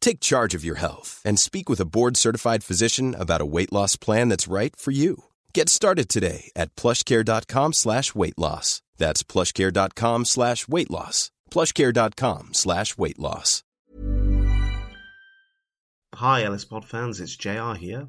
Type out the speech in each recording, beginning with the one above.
Take charge of your health and speak with a board-certified physician about a weight loss plan that's right for you. Get started today at plushcare.com slash weight loss. That's plushcare.com slash weight loss. plushcare.com slash weight loss. Hi, LSPOD fans, it's JR here.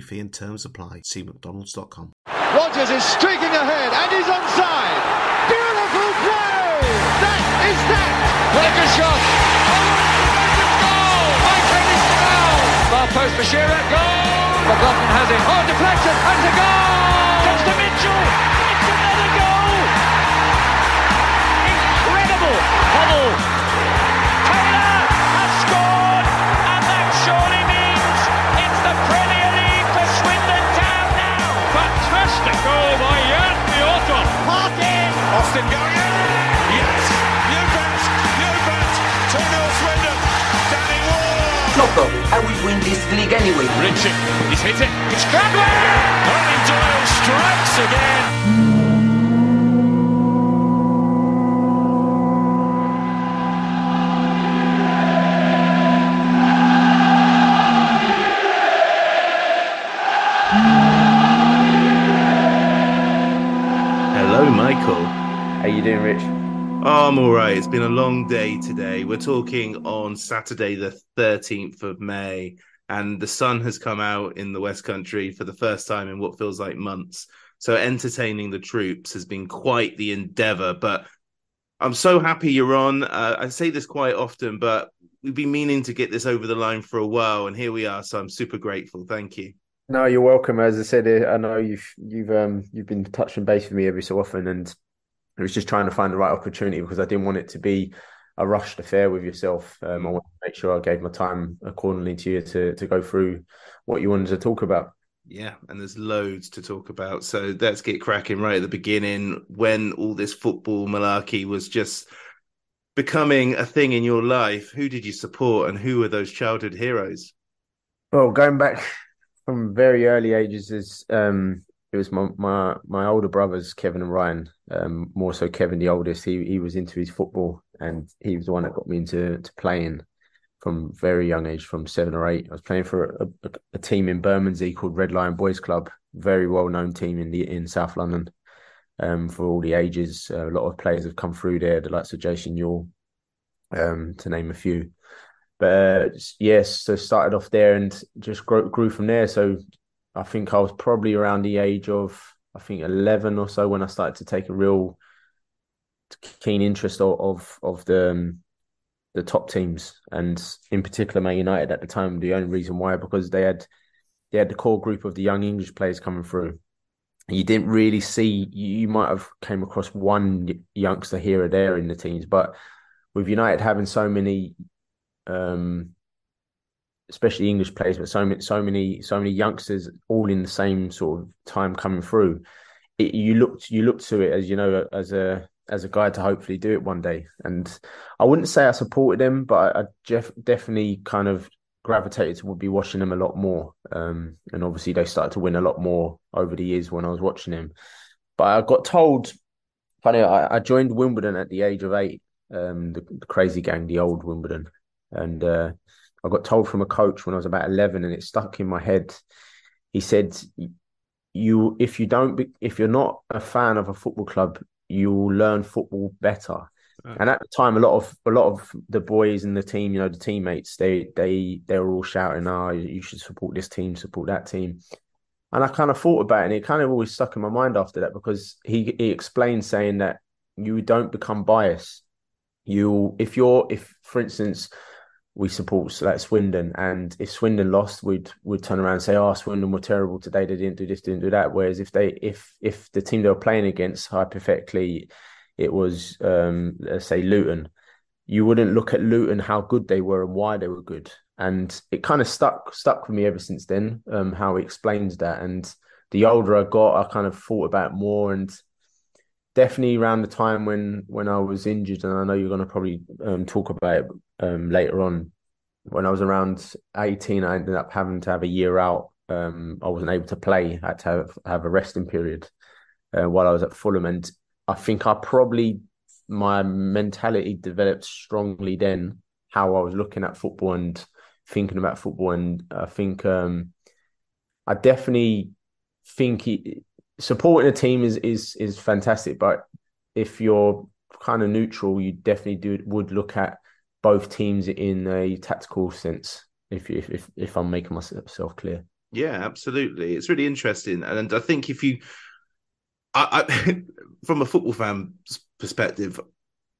fee and terms apply. See McDonald's.com. Rogers is streaking ahead and he's onside. Beautiful play! That is that! Take a shot. Goal! By Kenny Snell! Far post for Shearer. Goal! McLaughlin has it. Oh, deflection and a goal! Comes to Mitchell. It's another goal! Incredible! Hoddle. Parkin. Austin going in. Yes, you bet, you bet. 2 0 Swindon. Danny Ward. No problem. I will win this league anyway. Richie, he's hit it. It's Cradley. Owen Doyle strikes again. Hello, Michael. How you doing, Rich? Oh, I'm all right. It's been a long day today. We're talking on Saturday, the 13th of May, and the sun has come out in the West Country for the first time in what feels like months. So, entertaining the troops has been quite the endeavor. But I'm so happy you're on. Uh, I say this quite often, but we've been meaning to get this over the line for a while, and here we are. So, I'm super grateful. Thank you. No, you're welcome. As I said, I know you've you've um you've been touching base with me every so often, and I was just trying to find the right opportunity because I didn't want it to be a rushed affair with yourself. Um, I wanted to make sure I gave my time accordingly to you to to go through what you wanted to talk about. Yeah, and there's loads to talk about. So let's get cracking right at the beginning when all this football malarkey was just becoming a thing in your life. Who did you support and who were those childhood heroes? Well, going back from very early ages, is um it was my my my older brothers, Kevin and Ryan. Um, more so Kevin, the oldest. He he was into his football, and he was the one that got me into to playing from very young age, from seven or eight. I was playing for a, a, a team in Bermondsey called Red Lion Boys Club, very well known team in the in South London. Um, for all the ages, uh, a lot of players have come through there, the likes of Jason Euell, um, to name a few. But uh, yes, so started off there and just grew, grew from there. So I think I was probably around the age of I think eleven or so when I started to take a real keen interest of of, of the um, the top teams and in particular Man United at the time. The only reason why because they had they had the core group of the young English players coming through. You didn't really see you might have came across one youngster here or there in the teams, but with United having so many um especially English players, but so many, so many, so many youngsters all in the same sort of time coming through. It, you looked, you looked to it as you know, as a as a guide to hopefully do it one day. And I wouldn't say I supported them, but I, I Jeff definitely kind of gravitated to be watching them a lot more. Um, and obviously they started to win a lot more over the years when I was watching them. But I got told, funny, I, I joined Wimbledon at the age of eight, um, the, the crazy gang, the old Wimbledon, and. uh I got told from a coach when I was about 11 and it stuck in my head. He said, you, if you don't, be, if you're not a fan of a football club, you'll learn football better And at the time, a lot of a lot of the boys in the team, you know, the teammates, they they they were all shouting, "Oh, you should support this team, support that team." And I kind of thought about it, and it kind of always stuck in my mind after that because he he explained saying that you don't become biased. You, if you're, if for instance, we support like Swindon, and if Swindon lost, we'd would turn around and say, "Oh, Swindon were terrible today. They didn't do this, didn't do that." Whereas if they, if if the team they were playing against, hypothetically, it was um, let's say Luton, you wouldn't look at Luton how good they were and why they were good, and it kind of stuck stuck with me ever since then. Um, how he explains that, and the older I got, I kind of thought about more and definitely around the time when when I was injured, and I know you're going to probably um, talk about it um, later on. When I was around 18, I ended up having to have a year out. Um, I wasn't able to play. I had to have, have a resting period uh, while I was at Fulham, and I think I probably my mentality developed strongly then. How I was looking at football and thinking about football, and I think um, I definitely think supporting a team is is is fantastic, but if you're kind of neutral, you definitely do would look at both teams in a tactical sense. If if if, if I'm making myself clear. Yeah, absolutely. It's really interesting, and I think if you, I, I from a football fan perspective,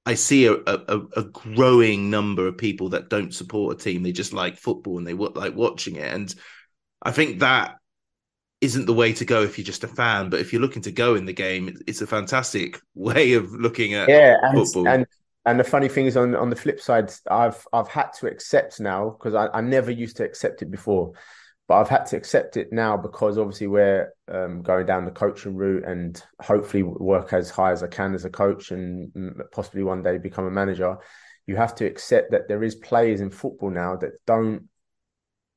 I see a, a, a growing number of people that don't support a team; they just like football and they like watching it, and I think that isn't the way to go if you're just a fan. But if you're looking to go in the game, it's a fantastic way of looking at yeah, and, football. And and the funny thing is, on on the flip side, I've I've had to accept now because I, I never used to accept it before, but I've had to accept it now because obviously we're um, going down the coaching route and hopefully work as high as I can as a coach and possibly one day become a manager. You have to accept that there is players in football now that don't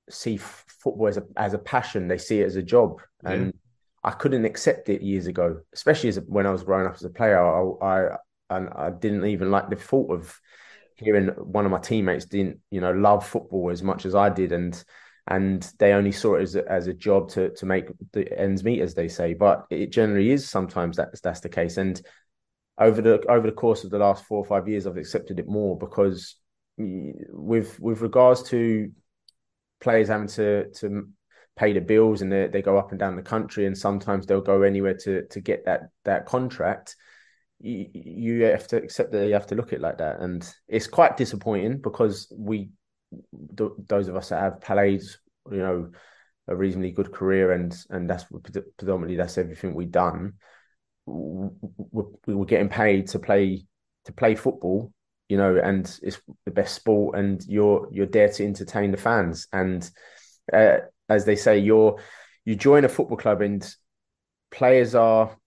see football as a as a passion; they see it as a job, yeah. and I couldn't accept it years ago, especially as when I was growing up as a player. I, I and I didn't even like the thought of hearing one of my teammates didn't you know love football as much as I did, and and they only saw it as a, as a job to to make the ends meet, as they say. But it generally is sometimes that's that's the case, and over the over the course of the last four or five years, I've accepted it more because with with regards to players having to to pay the bills and they, they go up and down the country and sometimes they'll go anywhere to to get that that contract you, you have to accept that you have to look at it like that and it's quite disappointing because we th- those of us that have played you know a reasonably good career and and that's predominantly that's everything we've done we're, we're getting paid to play to play football you know, and it's the best sport, and you're you're there to entertain the fans. And uh, as they say, you're you join a football club, and players are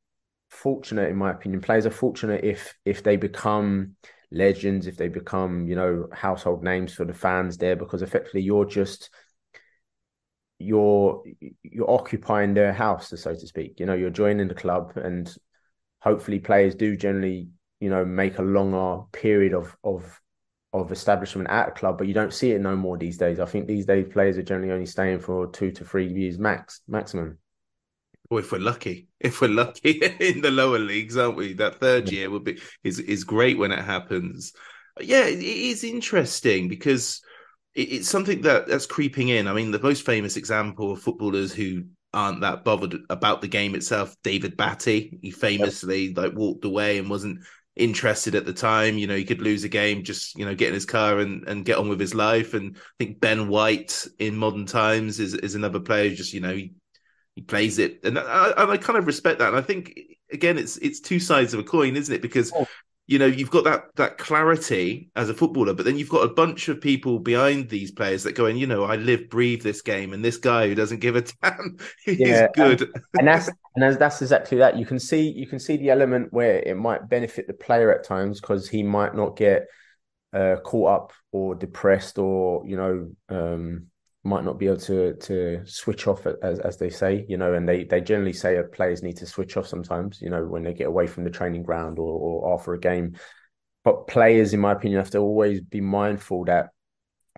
fortunate, in my opinion. Players are fortunate if if they become legends, if they become you know household names for the fans there, because effectively you're just you're you're occupying their house, so to speak. You know, you're joining the club, and hopefully players do generally you know, make a longer period of of of establishment at a club, but you don't see it no more these days. I think these days players are generally only staying for two to three years max maximum. If we're lucky, if we're lucky in the lower leagues, aren't we? That third year would be is is great when it happens. Yeah, it is interesting because it's something that that's creeping in. I mean, the most famous example of footballers who aren't that bothered about the game itself, David Batty. He famously yep. like walked away and wasn't interested at the time. You know, he could lose a game, just you know, get in his car and, and get on with his life. And I think Ben White in modern times is is another player. Who just you know, he he plays it, and I, and I kind of respect that. And I think again, it's it's two sides of a coin, isn't it? Because oh you know you've got that that clarity as a footballer but then you've got a bunch of people behind these players that go and you know i live breathe this game and this guy who doesn't give a damn yeah, good and, and that's and that's, that's exactly that you can see you can see the element where it might benefit the player at times because he might not get uh, caught up or depressed or you know um, might not be able to to switch off as as they say, you know, and they they generally say players need to switch off sometimes, you know, when they get away from the training ground or, or after a game. But players, in my opinion, have to always be mindful that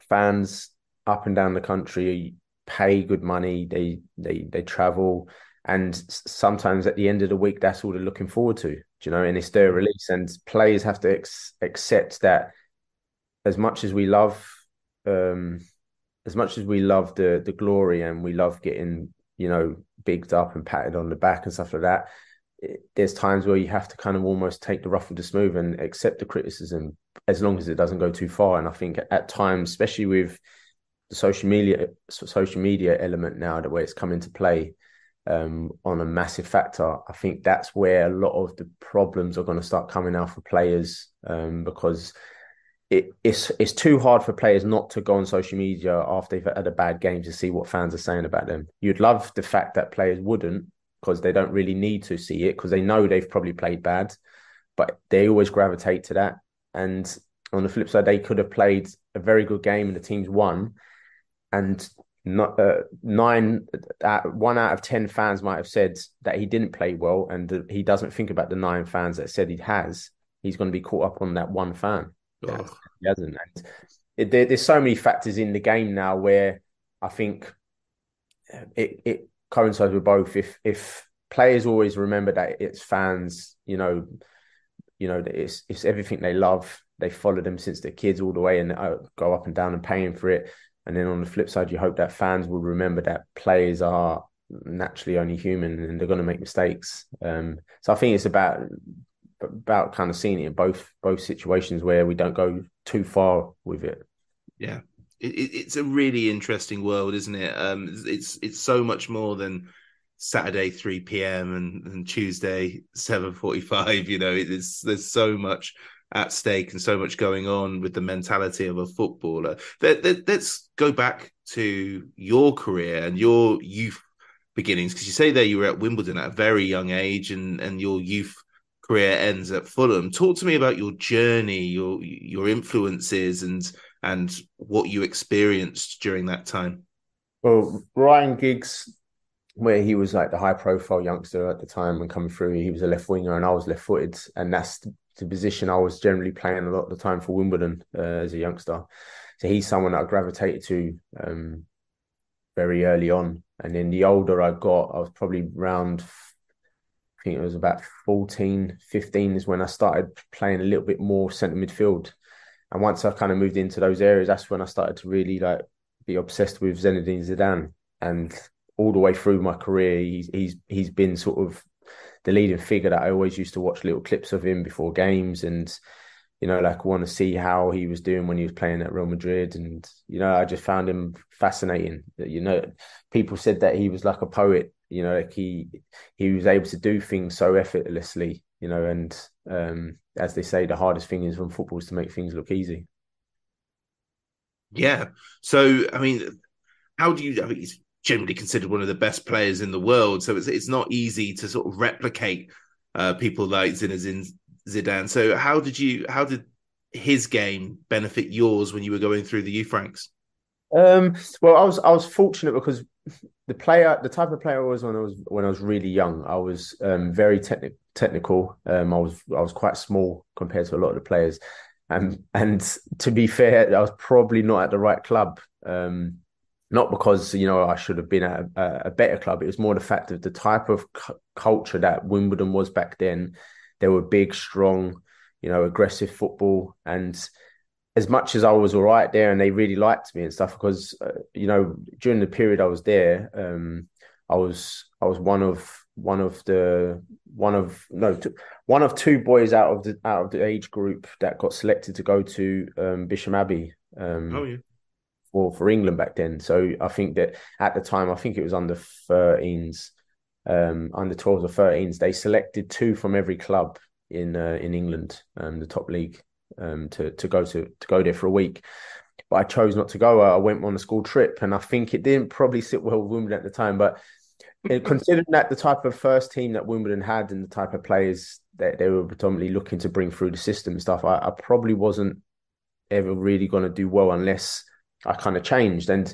fans up and down the country pay good money, they they they travel, and sometimes at the end of the week, that's all they're looking forward to. you know? And it's their mm. release, and players have to ex- accept that as much as we love, um, as much as we love the the glory and we love getting you know bigged up and patted on the back and stuff like that there's times where you have to kind of almost take the rough with the smooth and accept the criticism as long as it doesn't go too far. And I think at times, especially with the social media social media element now, the way it's come into play um, on a massive factor, I think that's where a lot of the problems are going to start coming out for players um, because it, it's it's too hard for players not to go on social media after they've had a bad game to see what fans are saying about them. You'd love the fact that players wouldn't, because they don't really need to see it because they know they've probably played bad, but they always gravitate to that. And on the flip side, they could have played a very good game and the team's won, and not uh, nine, uh, one out of ten fans might have said that he didn't play well, and he doesn't think about the nine fans that said he has. He's going to be caught up on that one fan. Oh. He hasn't. It, there, there's so many factors in the game now where I think it it coincides with both. If if players always remember that it's fans, you know, you know, it's it's everything they love. They follow them since they're kids all the way and uh, go up and down and paying for it. And then on the flip side, you hope that fans will remember that players are naturally only human and they're going to make mistakes. Um, so I think it's about about kind of seeing it in both both situations where we don't go too far with it. Yeah, it, it's a really interesting world, isn't it? Um, it's it's so much more than Saturday three p.m. and, and Tuesday seven forty-five. You know, it's there's so much at stake and so much going on with the mentality of a footballer. Let, let, let's go back to your career and your youth beginnings because you say there you were at Wimbledon at a very young age and and your youth career ends at Fulham. Talk to me about your journey, your your influences, and and what you experienced during that time. Well, Ryan Giggs, where he was like the high profile youngster at the time and coming through, he was a left winger and I was left footed, and that's the position I was generally playing a lot of the time for Wimbledon uh, as a youngster. So he's someone that I gravitated to um, very early on. And then the older I got, I was probably around think it was about 14, 15 is when I started playing a little bit more centre midfield. And once I kind of moved into those areas, that's when I started to really like be obsessed with Zinedine Zidane. And all the way through my career, he's he's he's been sort of the leading figure that I always used to watch little clips of him before games and you know, like want to see how he was doing when he was playing at Real Madrid. And, you know, I just found him fascinating. You know, people said that he was like a poet you know, like he he was able to do things so effortlessly, you know, and um, as they say, the hardest thing is from football is to make things look easy. Yeah. So, I mean, how do you? I mean, he's generally considered one of the best players in the world. So it's it's not easy to sort of replicate uh, people like Zinedine Zidane. So, how did you? How did his game benefit yours when you were going through the youth ranks? Um, well, I was I was fortunate because the player, the type of player I was when I was when I was really young, I was um, very techni- technical. Um, I was I was quite small compared to a lot of the players, and and to be fair, I was probably not at the right club. Um, not because you know I should have been at a, a, better club. It was more the fact of the type of culture that Wimbledon was back then. They were big, strong, you know, aggressive football, and as much as I was all right there and they really liked me and stuff because uh, you know during the period I was there um, I was I was one of one of the one of no two, one of two boys out of the out of the age group that got selected to go to um, Bisham Abbey um, oh yeah. for for England back then. So I think that at the time I think it was under 13s um, under 12s or 13s they selected two from every club in uh, in England um, the top league um, to to go to to go there for a week. But I chose not to go. I went on a school trip, and I think it didn't probably sit well with Wimbledon at the time. But considering that the type of first team that Wimbledon had and the type of players that they were predominantly looking to bring through the system and stuff, I, I probably wasn't ever really going to do well unless I kind of changed. And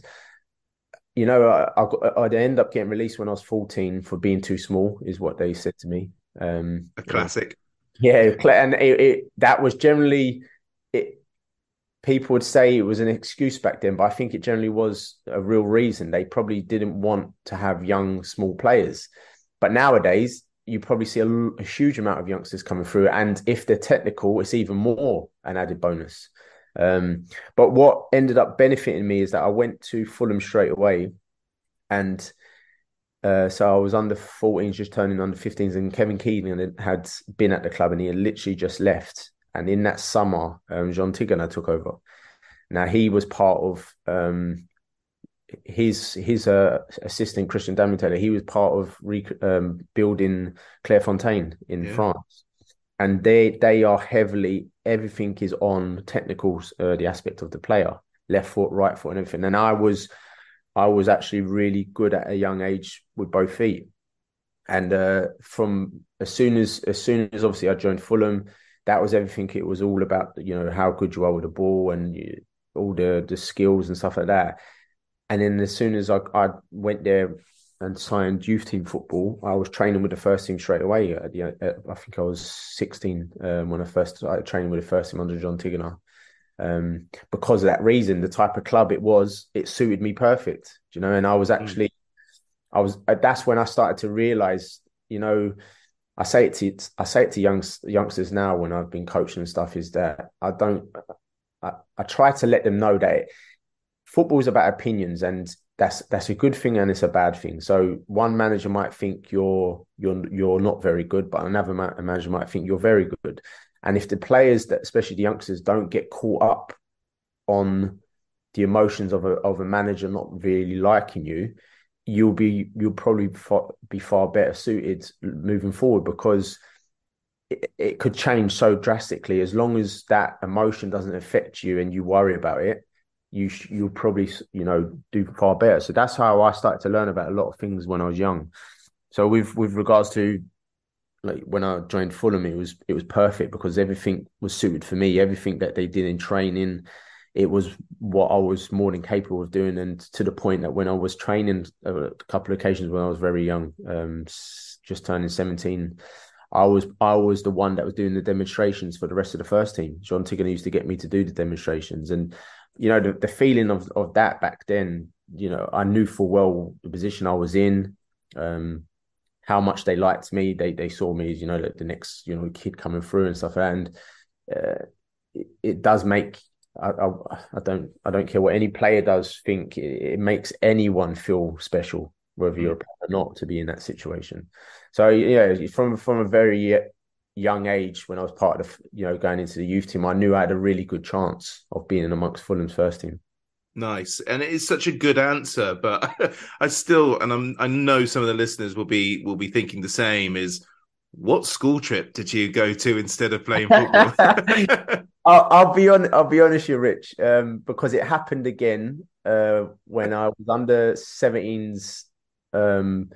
you know, I I, would end up getting released when I was 14 for being too small, is what they said to me. Um, a classic. Yeah, and it, it, that was generally it. People would say it was an excuse back then, but I think it generally was a real reason. They probably didn't want to have young, small players, But nowadays, you probably see a, a, huge amount of youngsters coming through, and if they're technical, it's even more an added bonus. Um, but what ended up benefiting me is that I went to Fulham straight away, and uh, so I was under 14s, just turning under 15s, and Kevin Keegan had been at the club, and he had literally just left. And in that summer, um, Jean Tigana took over. Now he was part of um, his his uh, assistant Christian Damiano. He was part of re- um, building Clairefontaine in yeah. France, and they they are heavily everything is on technicals, uh, the aspect of the player, left foot, right foot, and everything. And I was I was actually really good at a young age with both feet, and uh, from as soon as as soon as obviously I joined Fulham, that was everything. It was all about you know how good you are with the ball and you, all the the skills and stuff like that. And then as soon as I, I went there and signed youth team football, I was training with the first team straight away. At, at, I think I was 16 um, when I first started training with the first team under John Tigana. Um, because of that reason, the type of club it was, it suited me perfect. You know, and I was mm. actually, mm. I was. Uh, that's when I started to realize, you know, I say it to I say it to young youngsters now when I've been coaching and stuff is that I don't I, I try to let them know that football is about opinions and that's that's a good thing and it's a bad thing. So one manager might think you're you're you're not very good, but another manager might think you're very good. And if the players that, especially the youngsters, don't get caught up on the emotions of a of a manager not really liking you, you'll be you'll probably be far better suited moving forward because it, it could change so drastically. As long as that emotion doesn't affect you and you worry about it you you'll probably you know do far better. So that's how i started to learn about a lot of things when i was young. So with with regards to like when i joined fulham it was it was perfect because everything was suited for me everything that they did in training it was what i was more than capable of doing and to the point that when i was training a couple of occasions when i was very young um just turning 17 I was I was the one that was doing the demonstrations for the rest of the first team. John Tigana used to get me to do the demonstrations, and you know the, the feeling of of that back then. You know, I knew full well the position I was in, um, how much they liked me. They they saw me as you know the, the next you know kid coming through and stuff, and uh, it, it, does make. I, I, I don't I don't care what any player does think it, it makes anyone feel special whether you're a player or not to be in that situation. So yeah, from from a very young age, when I was part of the, you know going into the youth team, I knew I had a really good chance of being amongst Fulham's first team. Nice, and it is such a good answer, but I still, and I'm, I know some of the listeners will be will be thinking the same. Is what school trip did you go to instead of playing football? I'll, I'll, be on. I'll be honest, you Rich, um, because it happened again uh, when I was under 17s. Um,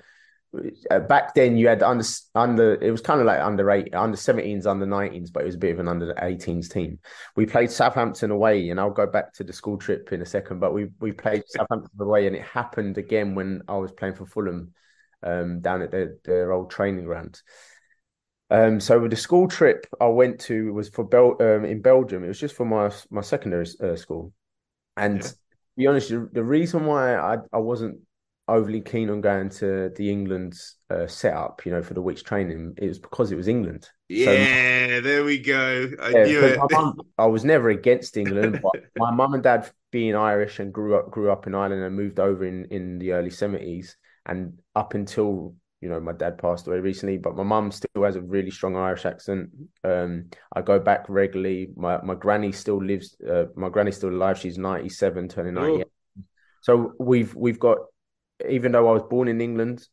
uh, back then you had under under it was kind of like under eight under 17s under 19s but it was a bit of an under 18s team we played southampton away and i'll go back to the school trip in a second but we we played southampton away and it happened again when i was playing for fulham um, down at their, their old training ground um, so with the school trip I went to was for Bel- um, in Belgium. It was just for my my secondary uh, school, and yeah. be honest, the reason why I, I wasn't overly keen on going to the England uh, setup, you know, for the week's training. It was because it was England. Yeah, so, there we go. I yeah, knew it. Mom, I was never against England, but my mum and dad, being Irish and grew up grew up in Ireland and moved over in in the early seventies, and up until you know my dad passed away recently, but my mum still has a really strong Irish accent. Um, I go back regularly. My my granny still lives. Uh, my granny's still alive. She's ninety seven, turning ninety eight. So we've we've got even though I was born in England,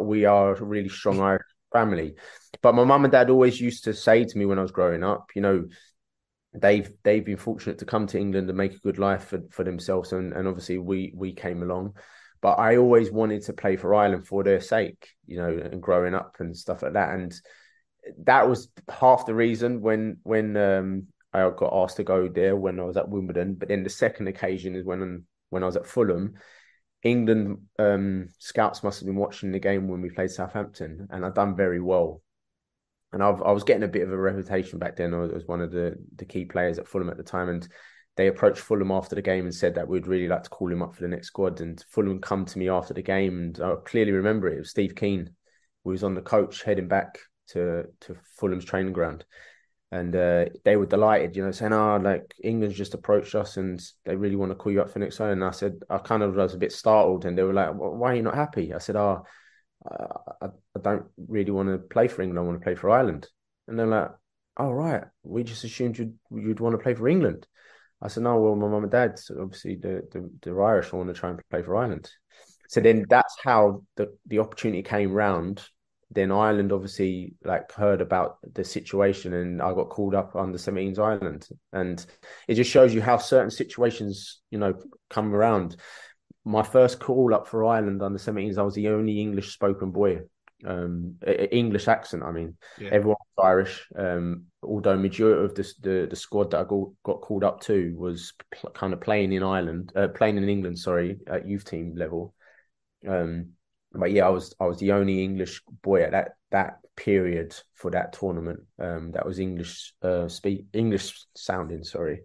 we are a really strong Irish family. But my mum and dad always used to say to me when I was growing up, you know, they've they've been fortunate to come to England and make a good life for, for themselves, and, and obviously we we came along. But I always wanted to play for Ireland for their sake, you know, and growing up and stuff like that. And that was half the reason when when um, I got asked to go there when I was at Wimbledon. But then the second occasion is when when I was at Fulham England um, scouts must have been watching the game when we played Southampton, and I've done very well. And I've, I was getting a bit of a reputation back then. I was one of the, the key players at Fulham at the time, and they approached Fulham after the game and said that we'd really like to call him up for the next squad. And Fulham come to me after the game, and I clearly remember it. It was Steve Kean we was on the coach heading back to to Fulham's training ground, and uh, they were delighted, you know, saying, "Oh, like England's just approached us and they really want to call you up for next time." And I said, I kind of was a bit startled, and they were like, "Why are you not happy?" I said, "Oh, I, I don't really want to play for England. I want to play for Ireland." And they're like, "Oh, right, we just assumed you'd you'd want to play for England." I said, "No, well, my mum and dad, obviously the the, the Irish want to try and play for Ireland." So then that's how the the opportunity came round then Ireland obviously like heard about the situation and I got called up under 17s Ireland. And it just shows you how certain situations, you know, come around. My first call up for Ireland under 17s, I was the only English spoken boy. Um, English accent. I mean, yeah. everyone was Irish. Um, although majority of the, the, the squad that I got, got called up to was pl- kind of playing in Ireland, uh, playing in England. Sorry, at youth team level. Um, but yeah, I was I was the only English boy at that that period for that tournament. Um, that was English uh, speak English sounding. Sorry,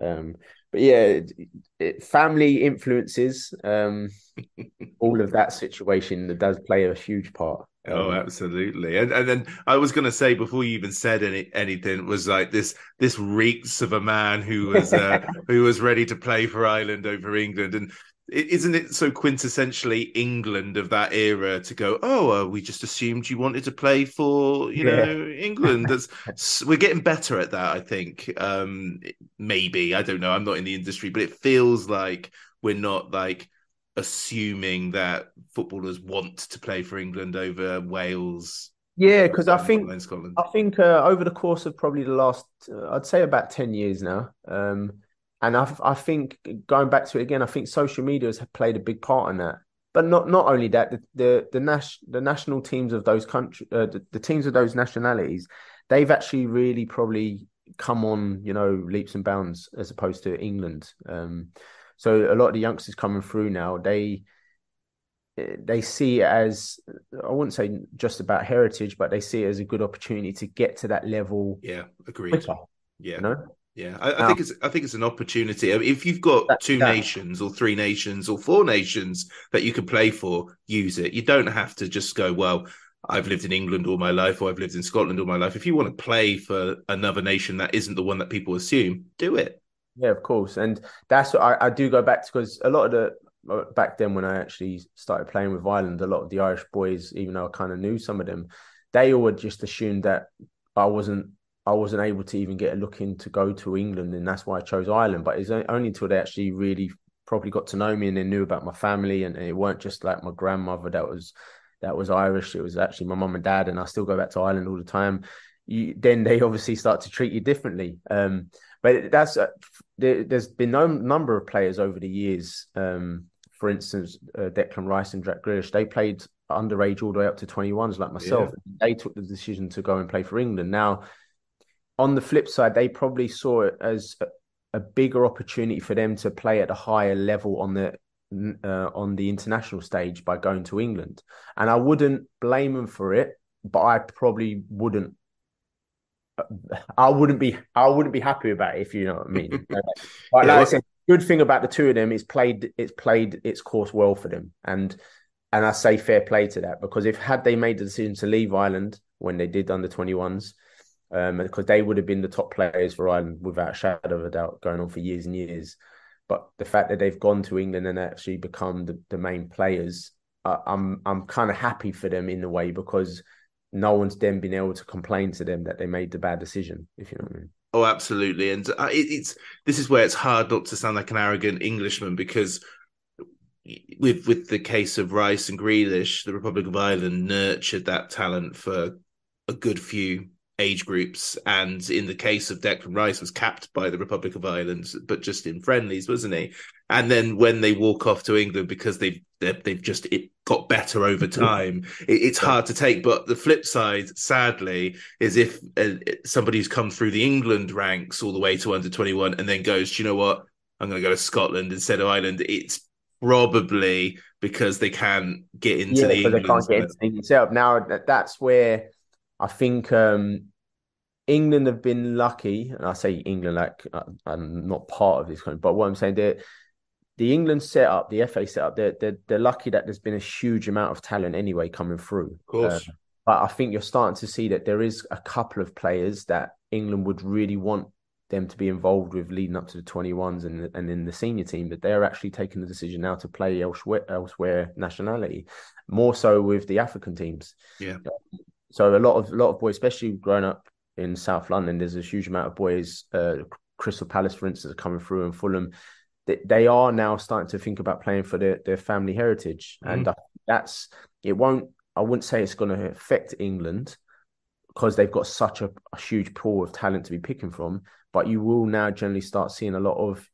um, but yeah, it, it, family influences um, all of that situation that does play a huge part. Oh, um, absolutely. And and then I was going to say before you even said any anything was like this this reeks of a man who was uh, who was ready to play for Ireland over England and isn't it so quintessentially England of that era to go? Oh, uh, we just assumed you wanted to play for you yeah. know England. That's we're getting better at that. I think um, maybe I don't know. I'm not in the industry, but it feels like we're not like assuming that footballers want to play for England over Wales. Yeah, because I think I think uh, over the course of probably the last, uh, I'd say about ten years now. Um, and I, I think going back to it again, I think social media has played a big part in that. But not not only that, the the the, nas- the national teams of those countries, uh, the, the teams of those nationalities, they've actually really probably come on, you know, leaps and bounds as opposed to England. Um, so a lot of the youngsters coming through now, they they see it as I wouldn't say just about heritage, but they see it as a good opportunity to get to that level. Yeah, agreed. Quicker, yeah, you know? Yeah, I, I, think it's I think it's an opportunity. I mean, if you've got two that. nations or three nations or four nations that you can play for, use it. You don't have to just go, well, I've lived in England all my life or I've lived in Scotland all my life. If you want to play for another nation that isn't the one that people assume, do it. Yeah, of course. And that's what I, I do go back to because a lot of the uh, back then when I actually started playing with Ireland, a lot of the Irish boys, even though I kind of knew some of them, they all would just assumed that I wasn't I wasn't able to even get a look in to go to England, and that's why I chose Ireland. But it's only until they actually really probably got to know me and they knew about my family, and, it weren't just like my grandmother that was that was Irish. It was actually my mum and dad, and I still go back to Ireland all the time. You, then they obviously start to treat you differently. Um, but that's uh, there, has been no number of players over the years. Um, for instance, uh, Declan Rice and Jack Grealish, they played underage all the way up to 21s like myself. Yeah. They took the decision to go and play for England. Now on the flip side, they probably saw it as a, a bigger opportunity for them to play at a higher level on the uh, on the international stage by going to England. And I wouldn't blame them for it, but I probably wouldn't. I wouldn't be. I wouldn't be happy about it if you know what I mean. but like yeah, I said, good thing about the two of them is played. It's played its course well for them, and and I say fair play to that because if had they made the decision to leave Ireland when they did under twenty ones, um, because they would have been the top players for Ireland without a shadow of a doubt, going on for years and years. But the fact that they've gone to England and actually become the, the main players, uh, I'm I'm kind of happy for them in a way because no one's then been able to complain to them that they made the bad decision. If you know what I mean. Oh, absolutely, and uh, it, it's this is where it's hard not to sound like an arrogant Englishman because with with the case of Rice and Grealish, the Republic of Ireland nurtured that talent for a good few age groups, and in the case of Declan Rice, was capped by the Republic of Ireland, but just in friendlies, wasn't he? And then when they walk off to England because they've they've just it got better over time, it, it's hard to take. But the flip side, sadly, is if uh, somebody who's come through the England ranks all the way to under twenty one and then goes, you know what, I'm going to go to Scotland instead of Ireland. It's probably because they can't get into yeah, the England. They can't get into themselves. Now that's where I think um, England have been lucky, and I say England like I'm not part of this country, but what I'm saying, they the England setup, the FA setup, they're, they're they're lucky that there's been a huge amount of talent anyway coming through. Of course. Uh, but I think you're starting to see that there is a couple of players that England would really want them to be involved with leading up to the 21s and and in the senior team that they're actually taking the decision now to play elsewhere elsewhere nationality more so with the African teams Yeah. so a lot of a lot of boys especially growing up in South London there's a huge amount of boys uh, Crystal Palace for instance are coming through and Fulham they, they are now starting to think about playing for their, their family heritage and uh, that's it won't I wouldn't say it's going to affect England because they've got such a, a huge pool of talent to be picking from. But you will now generally start seeing a lot of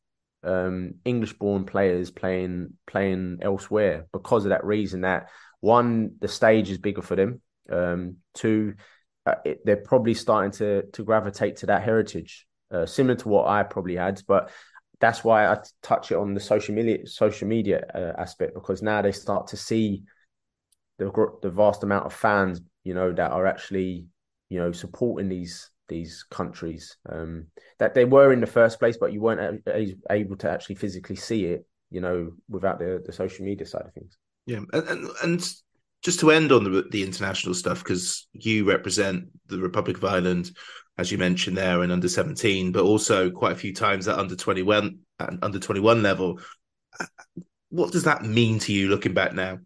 um, English-born players playing playing elsewhere because of that reason. That one, the stage is bigger for them. Um, two, uh, it, they're probably starting to to gravitate to that heritage, uh, similar to what I probably had. But that's why I touch it on the social media social media uh, aspect because now they start to see the the vast amount of fans, you know, that are actually you know supporting these these countries um, that they were in the first place, but you weren't a- able to actually physically see it, you know, without the the social media side of things. Yeah, and and, and just to end on the the international stuff because you represent the Republic of Ireland, as you mentioned there, and under seventeen, but also quite a few times at under twenty one and under twenty one level. What does that mean to you looking back now?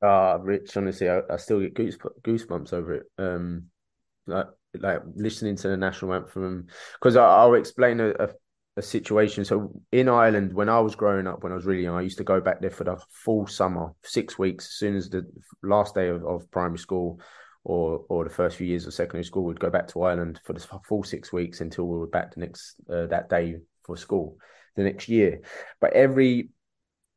Ah, Rich, honestly, I, I still get goose, goosebumps over it. Um, like like listening to the national anthem because I'll explain a, a, a, situation. So in Ireland, when I was growing up, when I was really young, I used to go back there for the full summer, six weeks. As soon as the last day of, of primary school or or the first few years of secondary school, we'd go back to Ireland for the full six weeks until we were back the next uh, that day for school the next year. But every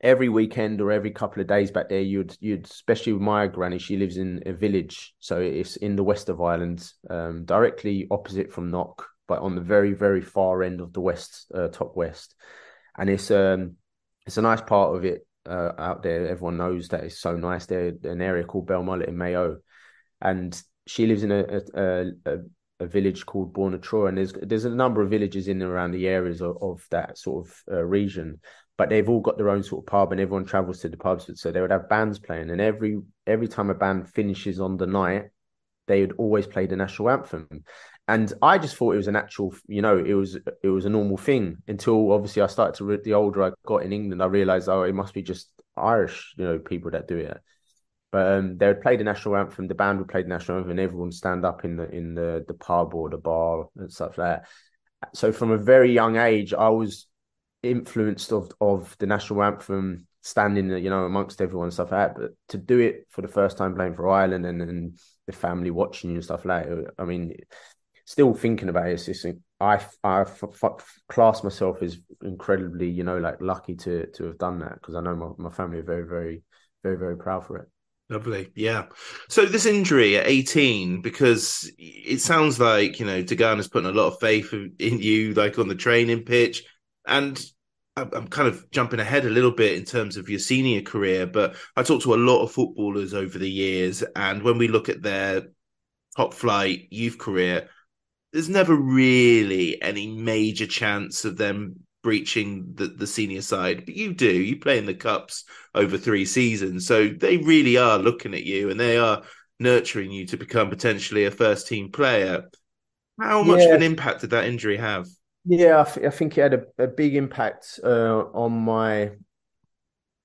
every weekend or every couple of days back there, you'd you'd especially with my granny, she lives in a village, so it's in the west of Ireland, um, directly opposite from Knock, but on the very very far end of the west, uh, top west, and it's um it's a nice part of it uh, out there. Everyone knows that it's so nice. There. An area called Belmullet in Mayo, and she lives in a a, a, a village called Barnatra, and there's there's a number of villages in and around the areas of, of that sort of uh, region. But they've all got their own sort of pub and everyone travels to the pubs. So they would have bands playing. And every every time a band finishes on the night they would always play the national anthem. And i just thought it was a natural you know it was it was a normal thing until obviously i started to the older i got in england i realized oh it must be just irish you know people that do it. But um, they would play the national anthem the band would play the national anthem and everyone would stand up in the in the the pub or the bar and stuff like that. So from a very young age i was influenced of of the national anthem standing you know amongst everyone and stuff like that. But to do it for the first time playing for Ireland and, and the family watching you and stuff like I mean still thinking about it it's just I I f- f- class myself as incredibly you know like lucky to to have done that because I know my, my family are very very very very proud for it Lovely. Yeah. So this injury at 18, because it sounds like, you know, has putting a lot of faith in you, like on the training pitch. And I'm kind of jumping ahead a little bit in terms of your senior career, but I talked to a lot of footballers over the years. And when we look at their top flight youth career, there's never really any major chance of them breaching the, the senior side. But you do, you play in the cups over three seasons. So they really are looking at you and they are nurturing you to become potentially a first team player. How much yeah. of an impact did that injury have? Yeah, I, th- I think it had a, a big impact uh, on my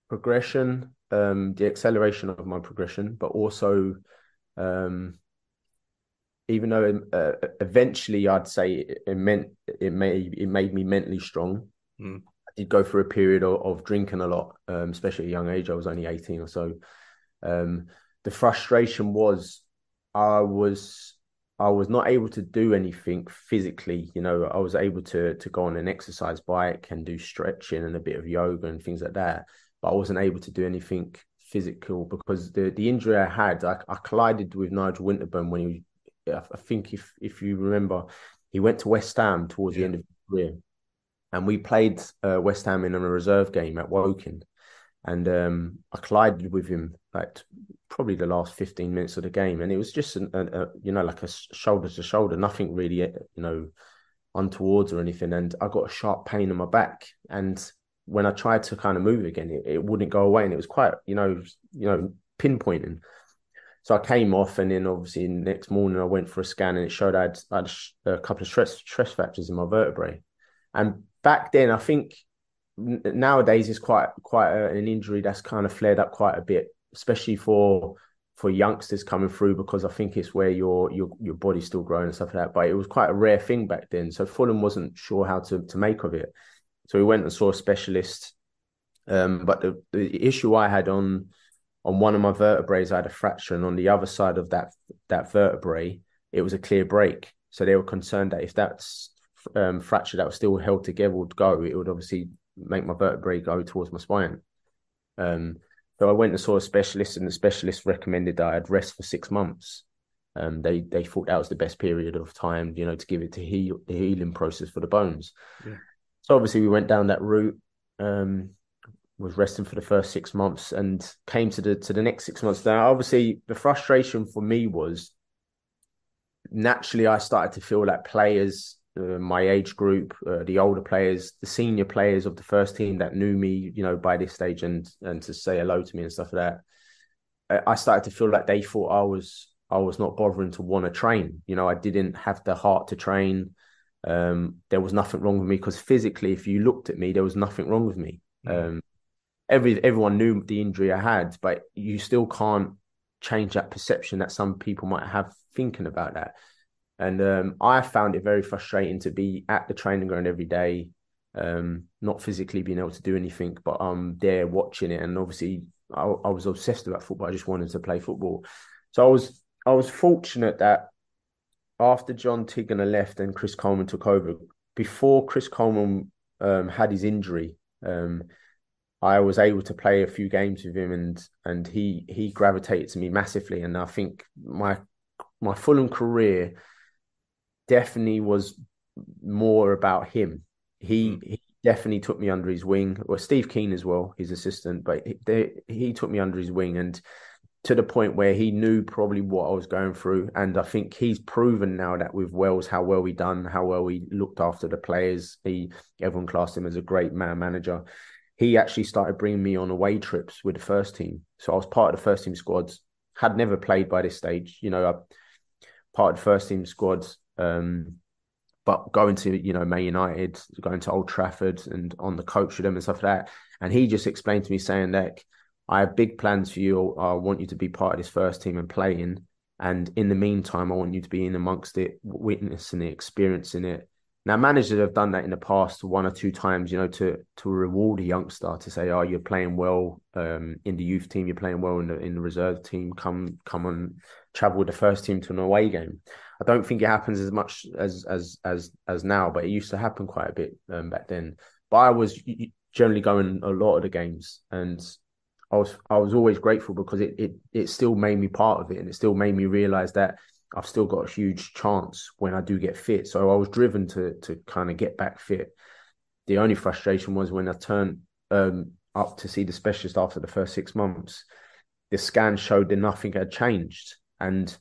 progression, um, the acceleration of my progression, but also, um, even though uh, eventually I'd say it, it, meant it made it made me mentally strong. Mm. I did go through a period of, of drinking a lot, um, especially at a young age. I was only eighteen or so. Um, the frustration was I was I was not able to do anything physically. You know, I was able to to go on an exercise bike and do stretching and a bit of yoga and things like that. But I wasn't able to do anything physical because the the injury I had, I, I collided with Nigel Winterburn when he, I think if if you remember, he went to West Ham towards yeah. the end of his career, and we played uh, West Ham in a reserve game at Woking, and um, I collided with him like probably the last 15 minutes of the game and it was just a, a, you know like a shoulder to shoulder nothing really eh, you know untowards or anything and i got a sharp pain in my back and when I tried to kind of move again, it, it wouldn't go away, and it was quite you know you know pinpointing. So I came off, and then obviously next morning I went for a scan, and it showed I had, I had a couple of stress stress fractures in my vertebrae. And back then, I think nowadays it's quite quite a, an injury that's kind of flared up quite a bit, especially for for youngsters coming through because I think it's where your your your body's still growing and stuff like that. But it was quite a rare thing back then. So Fulham wasn't sure how to to make of it. So we went and saw a specialist. Um, but the, the issue I had on on one of my vertebrae, I had a fracture, and on the other side of that that vertebrae, it was a clear break. So they were concerned that if that um, fracture that was still held together would go, it would obviously make my vertebrae go towards my spine. Um, so I went and saw a specialist, and the specialist recommended that I'd rest for six months. Um, they they thought that was the best period of time, you know, to give it to heal the healing process for the bones. Yeah. So obviously we went down that route. Um, was resting for the first six months and came to the to the next six months. Now, obviously, the frustration for me was naturally I started to feel like players uh, my age group, uh, the older players, the senior players of the first team that knew me, you know, by this stage and and to say hello to me and stuff like that. I started to feel like they thought I was I was not bothering to want to train. You know, I didn't have the heart to train. Um, there was nothing wrong with me because physically, if you looked at me, there was nothing wrong with me. Mm. Um, every everyone knew the injury I had, but you still can't change that perception that some people might have thinking about that. And um, I found it very frustrating to be at the training ground every day, um, not physically being able to do anything, but I'm there watching it. And obviously, I, I, was obsessed about football. I just wanted to play football. So I was I was fortunate that after John Tigana left and Chris Coleman took over, before Chris Coleman um, had his injury, um, I was able to play a few games with him, and and he he gravitated to me massively. And I think my my Fulham career definitely was more about him. He, mm. he definitely took me under his wing. Well, Steve Kean as well, his assistant, but he, they, he took me under his wing and to the point where he knew probably what I was going through. And I think he's proven now that with Wales how well we done, how well we looked after the players. He everyone classed him as a great man manager. He actually started bringing me on away trips with the first team. So I was part of the first team squads. Had never played by this stage, you know. I, part of the first team squads um, but going to you know Man United, going to Old Trafford, and on the coach with them and stuff like that, and he just explained to me saying that I have big plans for you. I want you to be part of this first team and playing. And in the meantime, I want you to be in amongst it, witnessing it, experiencing it, now, managers have done that in the past one or two times, you know, to to reward a youngster to say, "Oh, you're playing well um, in the youth team, you're playing well in the in the reserve team. Come come and travel with the first team to an away game." I don't think it happens as much as as as as now, but it used to happen quite a bit um, back then. But I was generally going a lot of the games, and I was I was always grateful because it it it still made me part of it, and it still made me realize that I've still got a huge chance when I do get fit. So I was driven to to kind of get back fit. The only frustration was when I turned um, up to see the specialist after the first six months. The scan showed that nothing had changed, and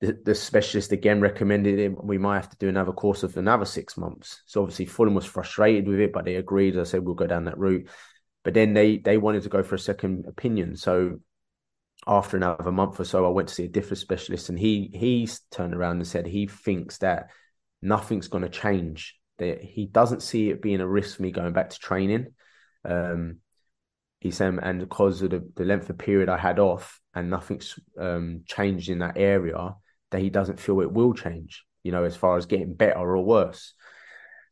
the, the specialist again recommended it. We might have to do another course of another six months. So obviously Fulham was frustrated with it, but they agreed. I said we'll go down that route. But then they they wanted to go for a second opinion. So after another month or so, I went to see a different specialist, and he he's turned around and said he thinks that nothing's going to change. That he doesn't see it being a risk for me going back to training. Um, he said, and because of the, the length of period I had off, and nothing's um, changed in that area, that he doesn't feel it will change. You know, as far as getting better or worse.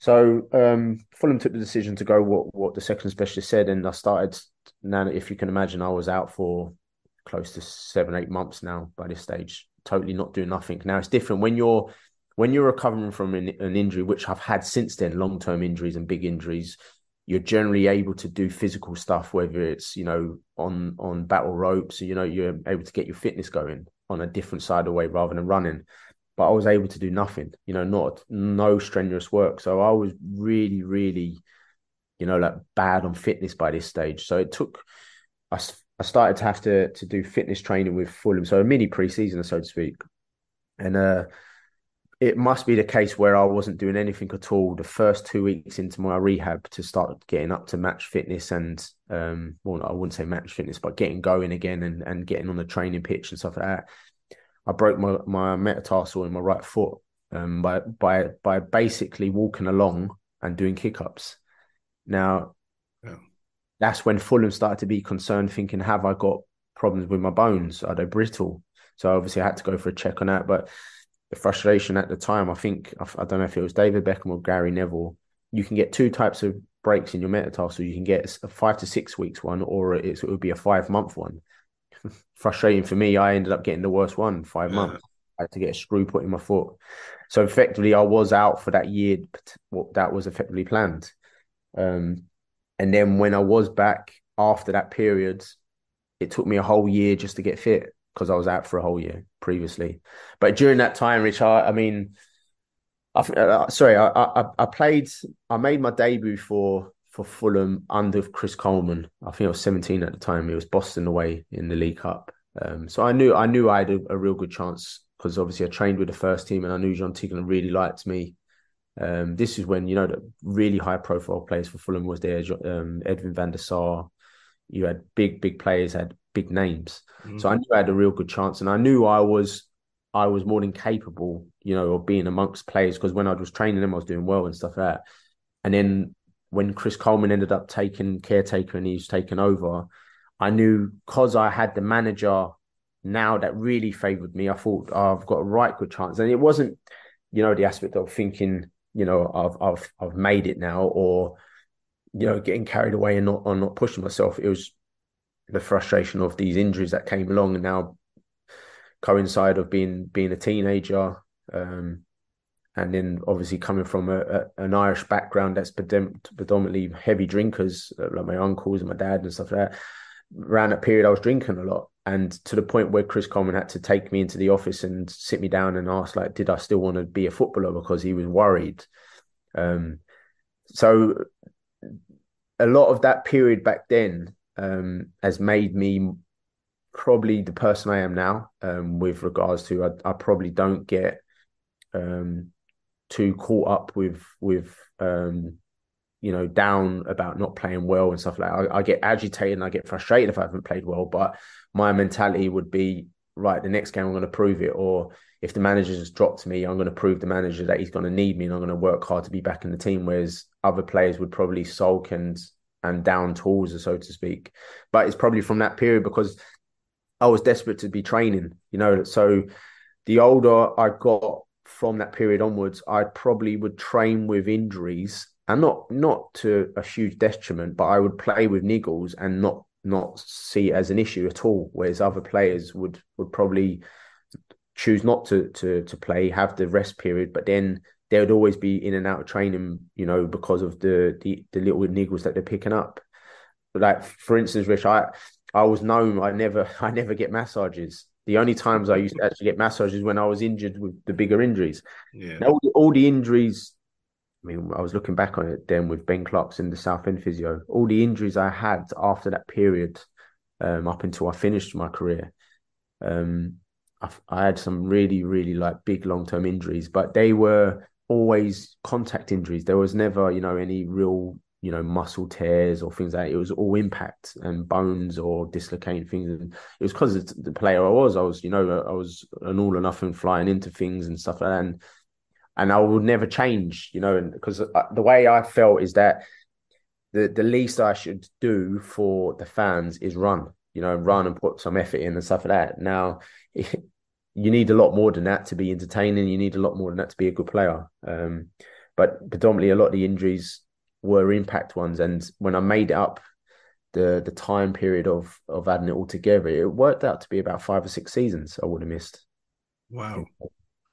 So um, Fulham took the decision to go what what the second specialist said, and I started. Now, if you can imagine, I was out for close to seven, eight months now by this stage, totally not doing nothing. Now it's different when you're when you're recovering from an, an injury, which I've had since then, long term injuries and big injuries. You're generally able to do physical stuff, whether it's you know on on battle ropes, you know you're able to get your fitness going on a different side of the way rather than running. But I was able to do nothing, you know, not no strenuous work. So I was really, really, you know, like bad on fitness by this stage. So it took us I started to have to to do fitness training with Fulham, so a mini preseason, so to speak. And uh, it must be the case where I wasn't doing anything at all the first two weeks into my rehab to start getting up to match fitness and um well I wouldn't say match fitness but getting going again and, and getting on the training pitch and stuff like that. I broke my, my metatarsal in my right foot um by by by basically walking along and doing kick ups. Now Yeah. that's when Fulham started to be concerned, thinking, have I got problems with my bones? Are they brittle? So obviously I had to go for a check on that. But the frustration at the time, I think, I, don't know if it was David Beckham or Gary Neville, you can get two types of breaks in your metatarsal. You can get a five to six weeks one, or it's, it would be a five month one. Frustrating for me, I ended up getting the worst one, five Yeah. months. I had to get a screw put in my foot. So effectively, I was out for that year. What that was effectively planned. Um, and then when I was back after that period, it took me a whole year just to get fit because I was out for a whole year previously. But during that time, Rich, I, I mean, I, uh, sorry, I, I I played, I made my debut for for Fulham under Chris Coleman. I think I was 17 at the time. It was Boston away in the League Cup. Um, so I knew I knew I had a, a real good chance because obviously I trained with the first team and I knew John Tigana really liked me. Um, this is when you know the really high profile players for Fulham was there. Um, Edwin van der Sar. You had big big players, had big names. So I mm-hmm. knew I had a real good chance, and I knew I was I was more than capable, you know, of being amongst players because when I was training them, I was doing well and stuff like that. And then when Chris Coleman ended up taking caretaker and he's taken over, I knew because I had the manager now that really favoured me. I thought oh, I've got a right good chance, and it wasn't, you know, the aspect of thinking, you know, I've I've I've made it now, or you know, getting carried away and not or not pushing myself. It was the frustration of these injuries that came along, and now coincide of being being a teenager, um, and then obviously coming from a, a, an Irish background that's predominantly heavy drinkers, uh, like my uncles and my dad and stuff like that. Around that period, I was drinking a lot, and to the point where Chris Coleman had to take me into the office and sit me down and ask, like, did I still want to be a footballer because he was worried. Um, so a lot of that period back then um, has made me probably the person I am now. Um, with regards to, I, I probably don't get um, too caught up with with um, you know down about not playing well and stuff like that. I, I get agitated and I get frustrated if I haven't played well, but my mentality would be right. The next game I'm going to prove it, or if the manager just dropped me, I'm going to prove the manager that he's going to need me, and I'm going to work hard to be back in the team. Whereas other players would probably sulk and and down tools, so to speak. But it's probably from that period because I was desperate to be training, you know. So the older I got from that period onwards, I probably would train with injuries and not not to a huge detriment, but I would play with niggles and not not see it as an issue at all. Whereas other players would would probably choose not to to to play, have the rest period, but then they would always be in and out of training, you know, because of the the, the little niggles that they're picking up. Like for instance, Rich, I I was known I never I never get massages. The only times I used to actually get massages when I was injured with the bigger injuries. Yeah. Now all the, all the injuries. I mean, I was looking back on it then with Ben Clark's in the Southend physio. All the injuries I had after that period, um, up until I finished my career, um, I, I had some really, really like big long term injuries, but they were always contact injuries. There was never, you know, any real, you know, muscle tears or things like that. It was all impact and bones or dislocating things. And it was because of the player I was. I was, you know, I was an all or nothing flying into things and stuff like that. And, and I will never change, you know, and because the way I felt is that the the least I should do for the fans is run, you know, run and put some effort in and stuff like that. Now, you need a lot more than that to be entertaining. You need a lot more than that to be a good player. Um, but predominantly, a lot of the injuries were impact ones, and when I made up, the the time period of of adding it all together, it worked out to be about five or six seasons I would have missed. Wow.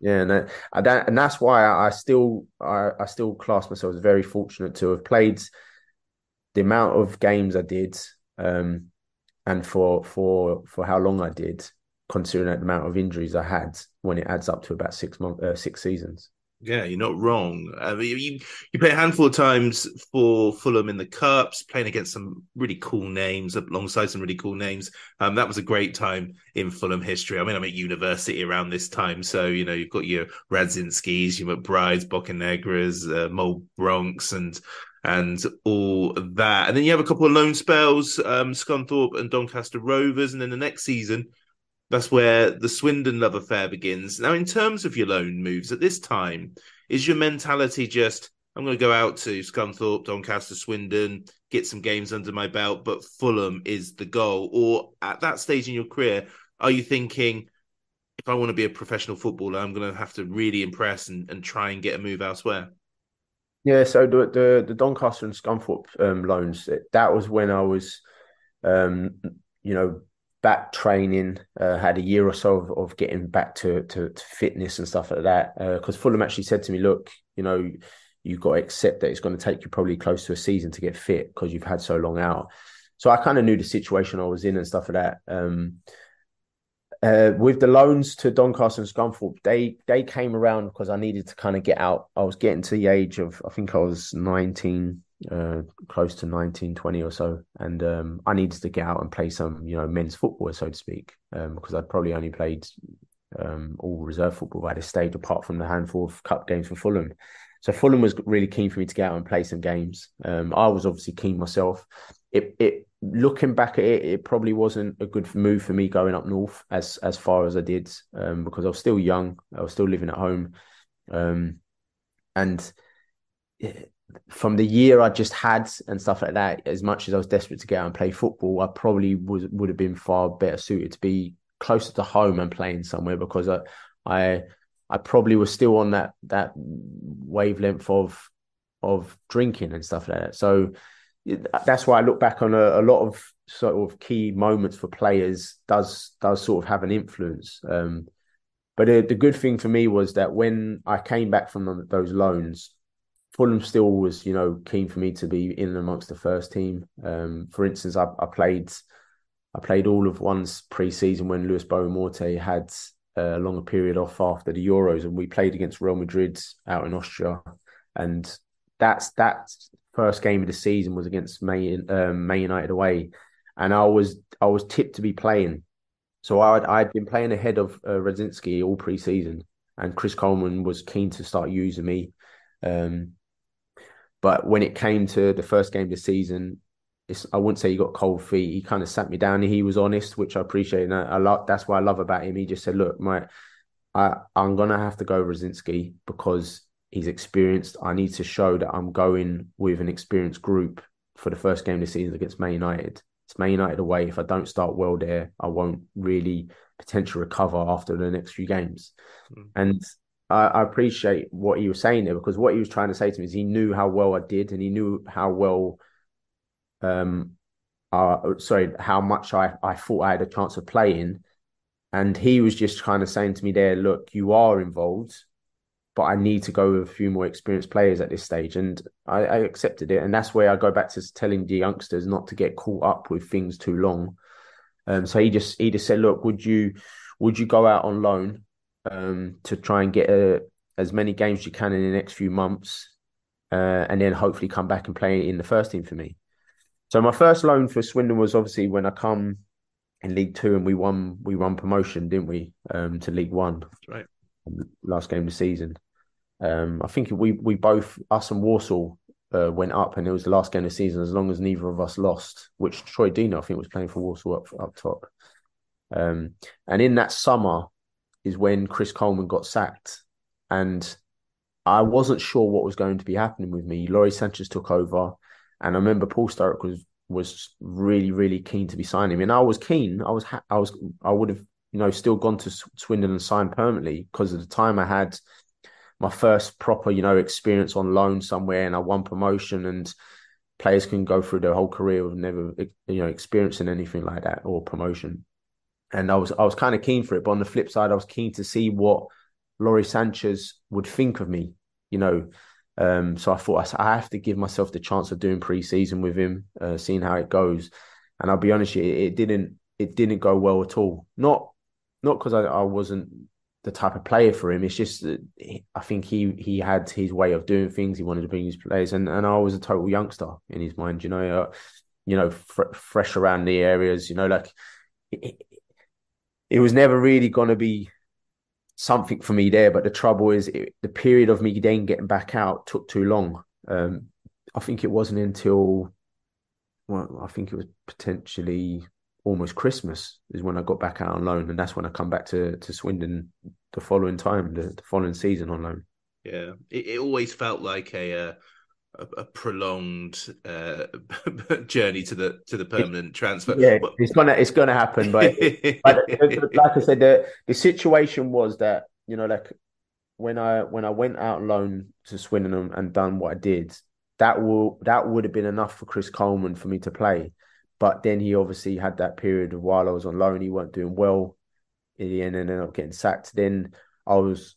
Yeah, and and, that, and that's why I, still I, I still class myself as very fortunate to have played the amount of games I did, um, and for for for how long I did, considering the amount of injuries I had when it adds up to about six months, uh, six seasons. Yeah, you're not wrong. I mean, you you play a handful of times for Fulham in the cups, playing against some really cool names, alongside some really cool names. Um, that was a great time in Fulham history. I mean, I'm at university around this time, so you know you've got your Radzinskis, your McBrides, Bocanegras, uh, Mo Bronx, and and all that. And then you have a couple of loan spells, um, Scunthorpe and Doncaster Rovers, and then the next season that's where the Swindon love affair begins. Now, in terms of your loan moves at this time, is your mentality just I'm going to go out to Scunthorpe, Doncaster, Swindon, get some games under my belt, but Fulham is the goal? Or at that stage in your career, are you thinking, if I want to be a professional footballer, I'm going to have to really impress and, and try and get a move elsewhere? Yeah, so the the, the Doncaster and Scunthorpe um, loans, that was when I was, um, you know, back training, uh, had a year or so of, of getting back to, to, to fitness and stuff like that. Because uh, Fulham actually said to me, look, you know, you've got to accept that it's going to take you probably close to a season to get fit because you've had so long out. So I kind of knew the situation I was in and stuff like that. Um, uh, with the loans to Doncaster and Scunthorpe, they they came around because I needed to kind of get out. I was getting to the age of I think I was 19, uh, close to 19, 20 or so. And um, I needed to get out and play some, you know, men's football, so to speak, um, because I'd probably only played um, all reserve football by this stage, apart from the handful of cup games for Fulham. So Fulham was really keen for me to get out and play some games. Um, I was obviously keen myself. It, it looking back at it, it probably wasn't a good move for me going up north as as far as I did um, because I was still young. I was still living at home, um, and from the year I just had and stuff like that, as much as I was desperate to get out and play football, I probably was would have been far better suited to be closer to home and playing somewhere because I I I probably was still on that that wavelength of of drinking and stuff like that. So that's why I look back on a, a lot of sort of key moments for players does does sort of have an influence. Um, but the good thing for me was that when I came back from those loans, Fulham still was, you know, keen for me to be in amongst the first team. Um, for instance, I, I, played, I played all of one's pre-season when Luis Boa-Morte had a longer period off after the Euros, and we played against Real Madrid out in Austria, and that's that first game of the season was against May, um, United away, and I was I was tipped to be playing, so I'd I'd been playing ahead of uh, Radzinski all pre-season, and Chris Coleman was keen to start using me. Um, but when it came to the first game of the season, I wouldn't say he got cold feet. He kind of sat me down. He was honest, which I appreciate. And I, I that's what I love about him. He just said, "Look, my, I, I'm gonna have to go Radzinski because he's experienced. I need to show that I'm going with an experienced group for the first game of the season against Man United. It's Man United away. If I don't start well there, I won't really potentially recover after the next few games. Mm. And I, I, appreciate what he was saying there because what he was trying to say to me is he knew how well I did and he knew how well, um, uh, sorry, how much I, I thought I had a chance of playing. And he was just kind of saying to me there, look, you are involved, but I need to go with a few more experienced players at this stage. And I, I accepted it. And that's where I go back to telling the youngsters not to get caught up with things too long. Um, so he just he just said, look, would you would you go out on loan um, to try and get a, uh, as many games as you can in the next few months, uh, and then hopefully come back and play in the first team for me. So my first loan for Swindon was obviously when I come in League Two and we won we won promotion, didn't we, um, to League One? That's right. Last game of the season. Um, I think we we both us and Walsall uh, went up, and it was the last game of the season. As long as neither of us lost, which Troy Deeney I think was playing for Walsall up up top. Um, and in that summer, is when Chris Coleman got sacked. And I wasn't sure what was going to be happening with me. Lawrie Sanchez took over. And I remember Paul Sturrock was was really, really keen to be signing me. And I was keen. I was ha- I was I would have, you know, still gone to Swindon and signed permanently because at the time I had my first proper, you know, experience on loan somewhere and I won promotion and players can go through their whole career with never you know experiencing anything like that or promotion and I was I was kind of keen for it. But on the flip side, I was keen to see what Lawrie Sanchez would think of me. You know, um, so I thought I, have to give myself the chance of doing pre-season with him, uh, seeing how it goes. And I'll be honest, it, it didn't it didn't go well at all. Not not because I, I wasn't the type of player for him. It's just that I think he he had his way of doing things. He wanted to bring his players, and and I was a total youngster in his mind. You know, uh, you know, fr- fresh around the areas. You know, like it, was never really going to be something for me there. But the trouble is, it, the period of me then getting back out took too long. Um, I think it wasn't until well, I think it was potentially almost Christmas is when I got back out on loan, and that's when I come back to to Swindon the following time, the, the following season on loan. Yeah, it, it always felt like a. Uh, a, a, prolonged uh, journey to the to the permanent transfer. Yeah, it's gonna it's gonna happen, but, but like I said, the the situation was that you know, like when I when I went out loan to Swindon and, done what I did, that will that would have been enough for Chris Coleman for me to play. But then he obviously had that period of while I was on loan, he weren't doing well in the end and ended up getting sacked. Then I was,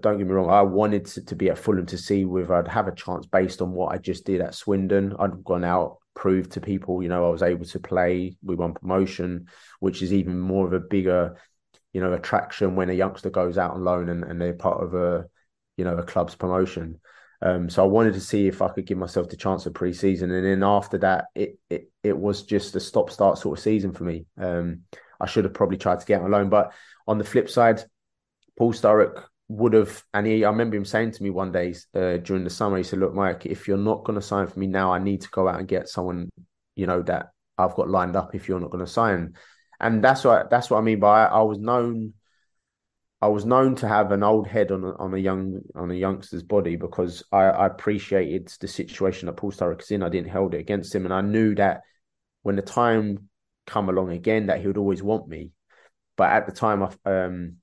don't get me wrong, I wanted to, to, be at Fulham to see whether I'd have a chance based on what I just did at Swindon. I'd gone out, proved to people, you know, I was able to play. We won promotion, which is even more of a bigger, you know, attraction when a youngster goes out on loan and, and they're part of a, you know, a club's promotion. Um, so I wanted to see if I could give myself the chance of pre-season, and then after that, it it it was just a stop-start sort of season for me. Um, I should have probably tried to get on loan, but on the flip side, Paul Sturrock would have, and he, I remember him saying to me one day uh, during the summer, he said, "Look, Mike, if you're not going to sign for me now, I need to go out and get someone, you know, that I've got lined up. If you're not going to sign." And that's what that's what I mean by I, was known I was known to have an old head on a, on a young on a youngster's body because I, I appreciated the situation that Paul Sturrock is in. I didn't hold it against him, and I knew that when the time come along again, that he would always want me. But at the time, I, um,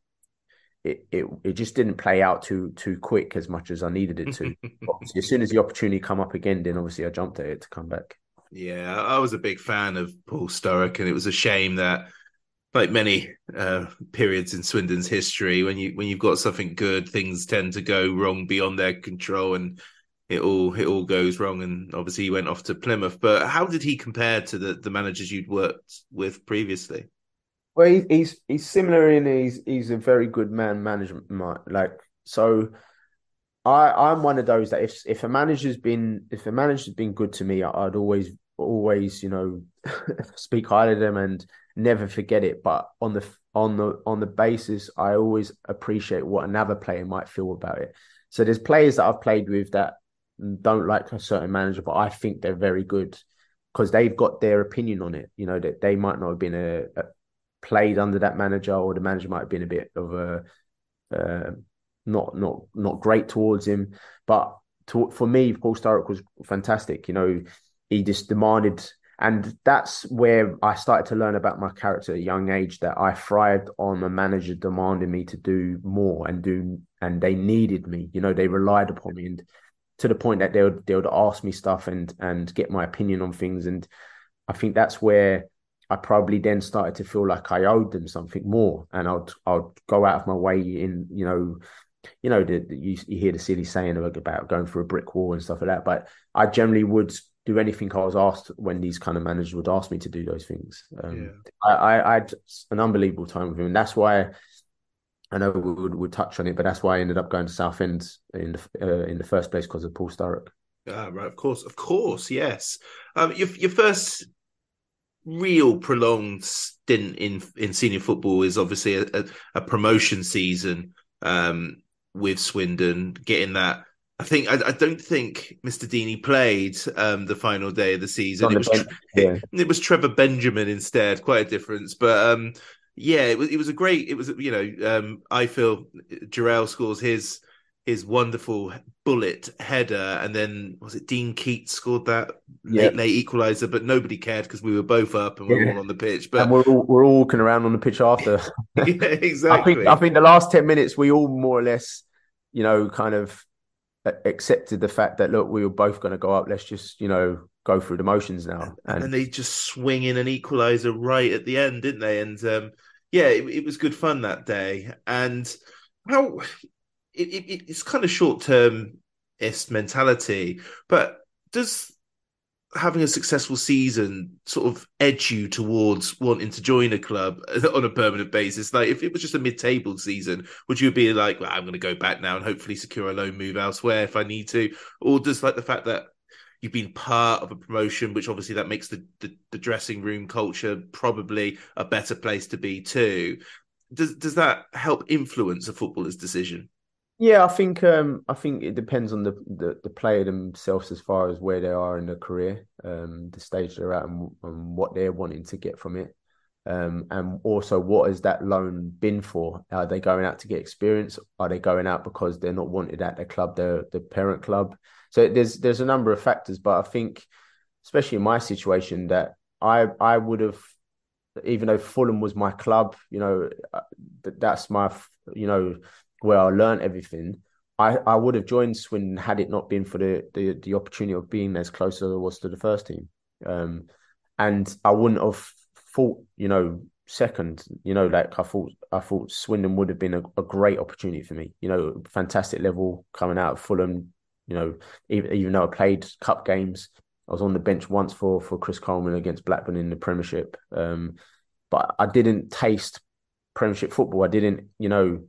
it, it it just didn't play out too too quick as much as I needed it to. as soon as the opportunity come up again, then obviously I jumped at it to come back. Yeah, I was a big fan of Paul Sturrock, and it was a shame that like many uh, periods in Swindon's history, when you when you've got something good, things tend to go wrong beyond their control, and it all it all goes wrong. And obviously, he went off to Plymouth. But how did he compare to the the managers you'd worked with previously? Well, he, he's he's similar in he's he's a very good man management. Like so, I I'm one of those that if if a manager's been if a manager's been good to me, I'd always always you know speak highly of them and never forget it. But on the on the on the basis, I always appreciate what another player might feel about it. So there's players that I've played with that don't like a certain manager, but I think they're very good because they've got their opinion on it. You know that they might not have been a, a, played under that manager, or the manager might have been a bit of a uh, not not not great towards him. But to, for me, Paul Sturrock was fantastic. You know, he just demanded and that's where I started to learn about my character at a young age that I thrived on a manager demanding me to do more and do and they needed me. You know, they relied upon me and to the point that they would they would ask me stuff and and get my opinion on things. And I think that's where I probably then started to feel like I owed them something more. And I'd I'd go out of my way in, you know, you know, the, the you, you hear the silly saying about going through a brick wall and stuff like that. But I generally would do anything I was asked when these kind of managers would ask me to do those things. Um, yeah. I, I, I, had an unbelievable time with him, and that's why I know we would, would touch on it, but that's why I ended up going to Southend in the uh, in the first place because of Paul Sturrock. Ah, right, of course, of course, yes. Um, your your first real prolonged stint in in senior football is obviously a, a, a promotion season um, with Swindon, getting that I think I, I, don't think Mr. Deeney played um, the final day of the season. It was, bench, yeah. it, it, was Trevor Benjamin instead. Quite a difference, but um, yeah, it was it was a great. It was you know um, I feel Jerel scores his his wonderful bullet header, and then was it Dean Keates scored that yeah. late late equaliser, but nobody cared because we were both up and we were all on the pitch. But and we're all, we're all walking around on the pitch after. yeah, exactly. I think I think the last ten minutes we all more or less, you know, kind of accepted the fact that look, we were both going to go up. Let's just you know go through the motions now. And, and they just swing in an equaliser right at the end, didn't they? And um, yeah, it, it, was good fun that day. And how it, it, it's kind of short termist mentality, but does having a successful season sort of edge you towards wanting to join a club on a permanent basis? Like, if it was just a mid-table season, would you be like, well, "I'm going to go back now and hopefully secure a loan move elsewhere if I need to," or does like the fact that you've been part of a promotion, which obviously that makes the, the, the dressing room culture probably a better place to be too. Does does that help influence a footballer's decision? Yeah, I think um, I think it depends on the, the, the player themselves as far as where they are in their career, um, the stage they're at, and, and, what they're wanting to get from it, um, and also what has that loan been for? Are they going out to get experience? Are they going out because they're not wanted at the club, the parent club? So there's there's a number of factors, but I think, especially in my situation, that I I would have, even though Fulham was my club, you know, uh, that's my you know where I learned everything. I, I would have joined Swindon had it not been for the, the, the opportunity of being as close as I was to the first team. Um, and I wouldn't have thought, you know, second, you know, like I thought I thought Swindon would have been a, a great opportunity for me. You know, fantastic level coming out of Fulham, you know, even, even though I played cup games, I was on the bench once for for Chris Coleman against Blackburn in the Premiership. Um, but I didn't taste Premiership football. I didn't, you know,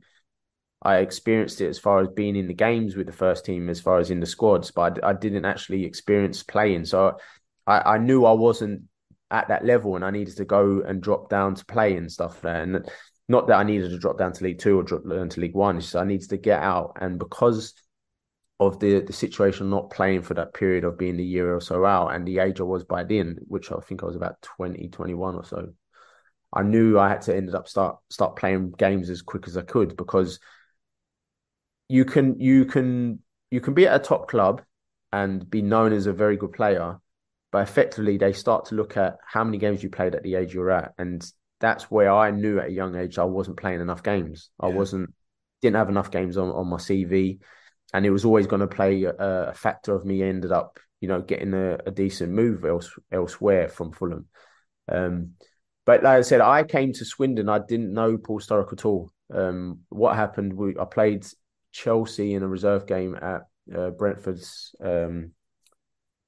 I experienced it as far as being in the games with the first team, as far as in the squads, but I, I didn't actually experience playing. So I, I, knew I wasn't at that level, and I needed to go and drop down to play and stuff there. And not that I needed to drop down to League Two or drop down to League One, just I needed to get out. And because of the the situation not playing for that period of being a year or so out and the age I was by then, which I think I was about 20, 21 or so, I knew I had to end up start start playing games as quick as I could because you can you can you can be at a top club and be known as a very good player, but effectively they start to look at how many games you played at the age you're at, and that's where I knew at a young age I wasn't playing enough games. Yeah. I wasn't didn't have enough games on on my CV, and it was always going to play a, a, factor of me ended up you know getting a, a decent move else, elsewhere from Fulham. Um, but like I said, I came to Swindon. I didn't know Paul Sturrock at all. Um, what happened? We, I played Chelsea in a reserve game at uh, Brentford's um,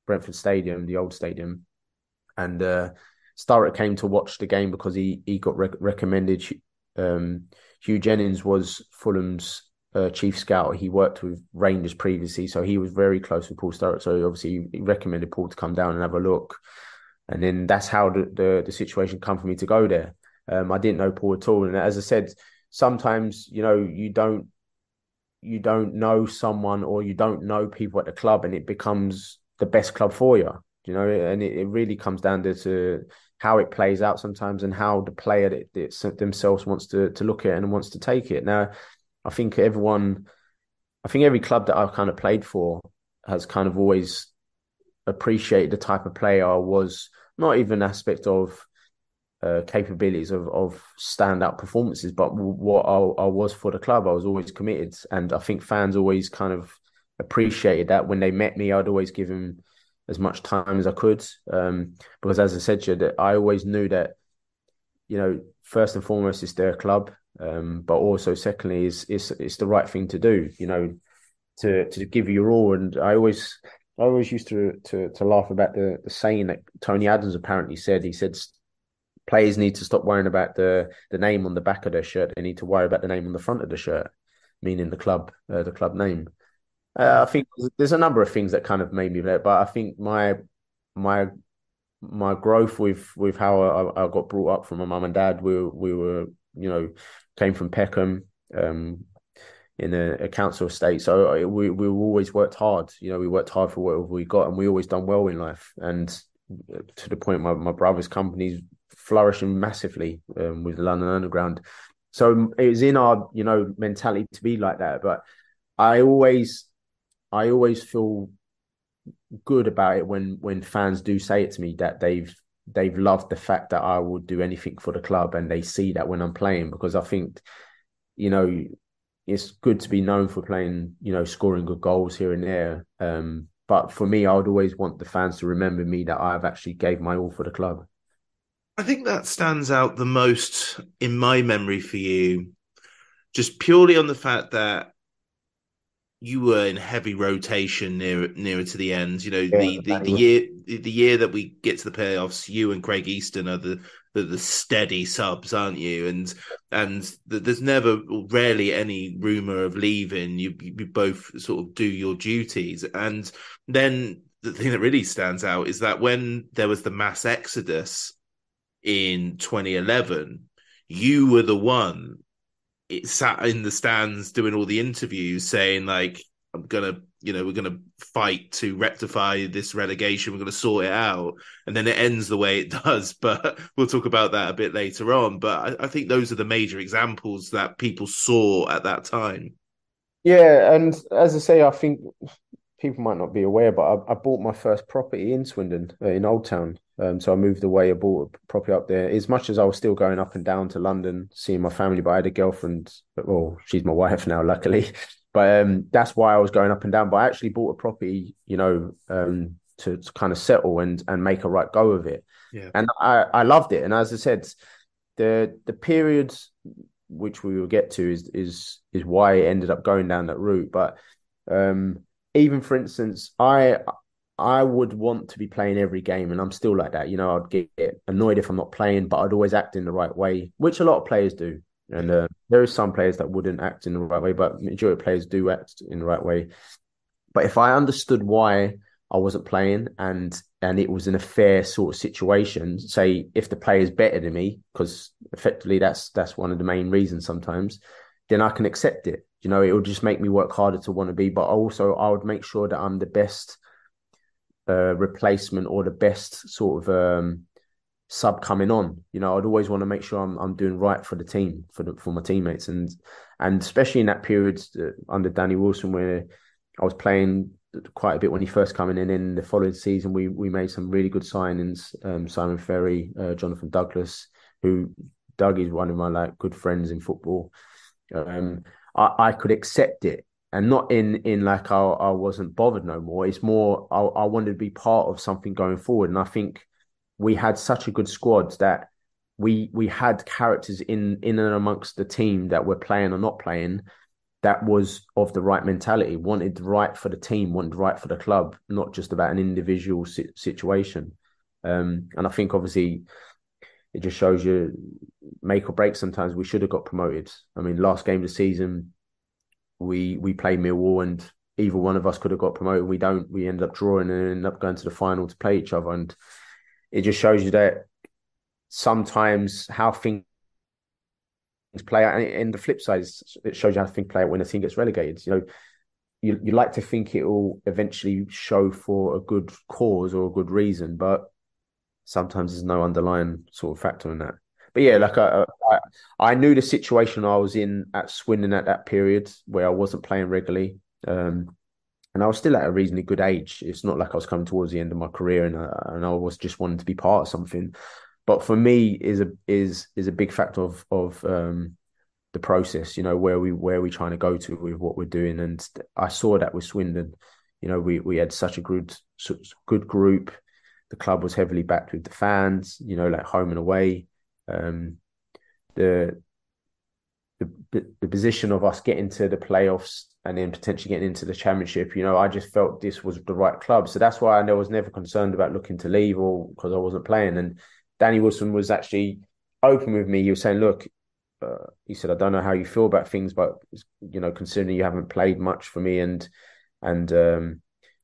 Brentford Stadium, the old stadium, and uh, Sturrock came to watch the game because he he got rec- recommended. Um, Hugh Jennings was Fulham's uh, chief scout. He worked with Rangers previously, so he was very close with Paul Sturrock. So obviously, he recommended Paul to come down and have a look. And then that's how the the, the situation come for me to go there. Um, I didn't know Paul at all, and as I said, sometimes you know you don't you don't know someone or you don't know people at the club and it becomes the best club for you you know? And it, it really comes down to, to, how it plays out sometimes and how the player that themselves wants to to look at it and wants to take it. Now i think everyone i think every club that i've kind of played for has kind of always appreciated the type of player i was. Not even aspect of uh, capabilities of of standout performances, but what I, I, was for the club, I was always committed, and I think fans always kind of appreciated that. When they met me, I'd always give them as much time as I could, um, because as I said to you, that I always knew that you know first and foremost it's their club, um, but also secondly is it's it's the right thing to do, you know, to to give your all. And I always I always used to to to laugh about the the saying that Tony Adams apparently said. He said players need to stop worrying about the the name on the back of their shirt. They need to worry about the name on the front of the shirt, meaning the club, uh, the club name. Uh, I think there's a number of things that kind of made me but I think my my my growth with with how I, I got brought up from my mum and dad. We we were you know came from Peckham. Um, in a, a, council estate. So uh, we we always worked hard. You know, we worked hard for whatever we got, and we always done well in life. And uh, to the point, my my brother's companies flourishing massively um, with London Underground. So it was in our, you know, mentality to be like that. But I always, I always feel good about it when when fans do say it to me that they've they've loved the fact that I would do anything for the club and they see that when I'm playing because I think, you know, it's good to be known for playing, you know, scoring good goals here and there. Um, but for me, I would always want the fans to remember me that I've actually gave my all for the club. I think that stands out the most in my memory for you, just purely on the fact that you were in heavy rotation near nearer to the end. You know, yeah, the, the, the year the year that we get to the playoffs, you and Craig Easton are the the, the steady subs, aren't you? And and the, there's never rarely any rumor of leaving. You you both sort of do your duties, and then the thing that really stands out is that when there was the mass exodus in 2011, you were the one it sat in the stands doing all the interviews saying like i'm gonna you know we're gonna fight to rectify this relegation we're gonna sort it out. And then it ends the way it does but we'll talk about that a bit later on. But I, I think those are the major examples that people saw at that time. Yeah and as i say i think people might not be aware but i, I bought my first property in swindon uh, in old town um, so I moved away, I bought a property up there. As much as I was still going up and down to London, seeing my family, but I had a girlfriend. Well, she's my wife now, luckily. But um, that's why I was going up and down. But I actually bought a property, you know, um, to, to, kind of settle and and make a right go of it. Yeah. And I, I loved it. And as I said, the the periods which we will get to is is is why it ended up going down that route. But um, even for instance, I I would want to be playing every game, and I'm still like that. You know, I'd get annoyed if I'm not playing, but I'd always act in the right way, which a lot of players do. And uh, there are some players that wouldn't act in the right way, but majority of players do act in the right way. But if I understood why I wasn't playing and and it was in a fair sort of situation, say if the player is better than me, because effectively that's that's one of the main reasons sometimes, then I can accept it. You know, it would just make me work harder to want to be, but also I would make sure that I'm the best replacement or the best sort of um, sub coming on. You know, I'd always want to make sure I'm I'm doing right for the team for the, for my teammates and and especially in that period uh, under Danny Wilson where I was playing quite a bit when he first coming in. In the following season, we we made some really good signings. Um, Simon Ferry, uh, Jonathan Douglas, who Doug is one of my like good friends in football. Um, I, I could accept it and not in in like I, I wasn't bothered no more. It's more I, I wanted to be part of something going forward, and I think we had such a good squad that we we had characters in in and amongst the team that were playing or not playing that was of the right mentality, wanted right for the team, wanted right for the club, not just about an individual si- situation. Um, and I think obviously it just shows you make or break. Sometimes we should have got promoted. I mean, last game of the season, we we play Millwall and either one of us could have got promoted. We don't. We end up drawing and end up going to the final to play each other. And it just shows you that sometimes how things play out. And the flip side is it shows you how things play out when a team gets relegated. You know, you you like to think it will eventually show for a good cause or a good reason, but sometimes there's no underlying sort of factor in that. But yeah, like I, I, I knew the situation I was in at Swindon at that period where I wasn't playing regularly, um, and I was still at a reasonably good age. It's not like I was coming towards the end of my career, and uh, and I was just wanting to be part of something. But for me, is a is is a big factor of of um, the process. You know where we where we trying to go to with what we're doing, and I saw that with Swindon. You know, we we had such a good good group. The club was heavily backed with the fans. You know, like home and away um, the, the the position of us getting to the playoffs and then potentially getting into the championship. You know, I just felt this was the right club, so that's why I was never concerned about looking to leave or because I wasn't playing. And Danny Wilson was actually open with me. He was saying, "Look." Uh, he said, "I don't know how you feel about things, but you know, considering you haven't played much for me, and and um,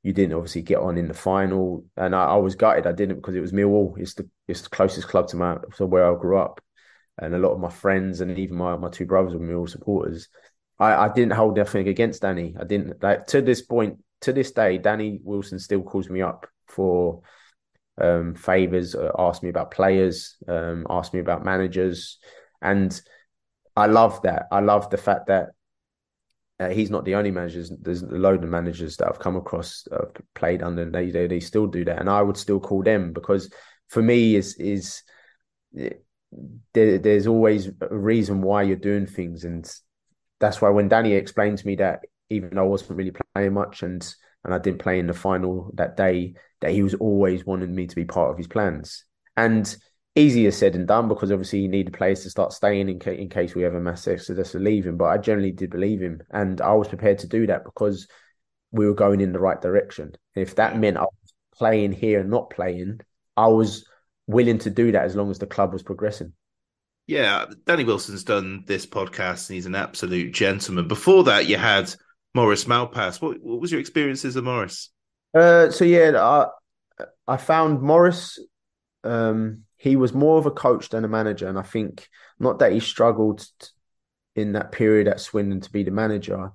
you didn't obviously get on in the final, and I, I, was gutted I didn't because it was Millwall. It's the it's the closest club to my to where I grew up, and a lot of my friends and even my my two brothers were Millwall supporters. I, I didn't hold anything against Danny. I didn't like to this point to this day. Danny Wilson still calls me up for um, favors, uh, ask me about players, um, me about managers, and I love that. I love the fact that uh, he's not the only manager. There's a load of managers that I've come across, uh, played under, and they, they they still do that, and I would still call them because for me is is there, there's always a reason why you're doing things, and that's why when Danny explained to me that even though I wasn't really playing much and and I didn't play in the final that day, that he was always wanting me to be part of his plans, and easier said than done because obviously you need the players to start staying in, ca- in case we have a mass exodus of leaving. But I generally did believe him, and I was prepared to do that because we were going in the right direction. If that meant I was playing here and not playing, I was willing to do that as long as the club was progressing. Yeah, Danny Wilson's done this podcast and he's an absolute gentleman. Before that, you had Maurice Malpas. What, what was your experiences of Maurice? Uh, so yeah, I I found Maurice. Um, he was more of a coach than a manager, and I think not that he struggled in that period at Swindon to be the manager.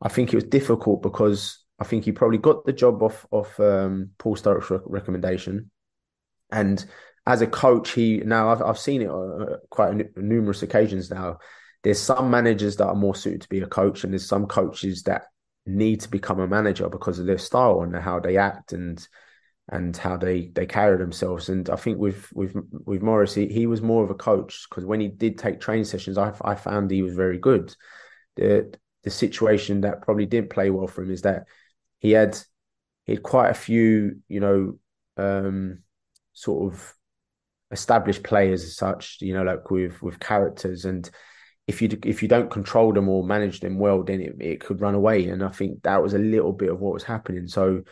I think it was difficult because I think he probably got the job off of um, Paul re- recommendation, and as a coach, he now I've I've seen it on uh, quite numerous occasions now. There's some managers that are more suited to be a coach, and there's some coaches that need to become a manager because of their style and how they act and and how they they carry themselves. And I think with with with Maurice, he, he was more of a coach because when he did take training sessions, I I found he was very good. The the situation that probably didn't play well for him is that he had he had quite a few, you know, um, sort of established players as such, you know, like with with characters and if you if you don't control them or manage them well, then it, it could run away. And I think that was a little bit of what was happening. So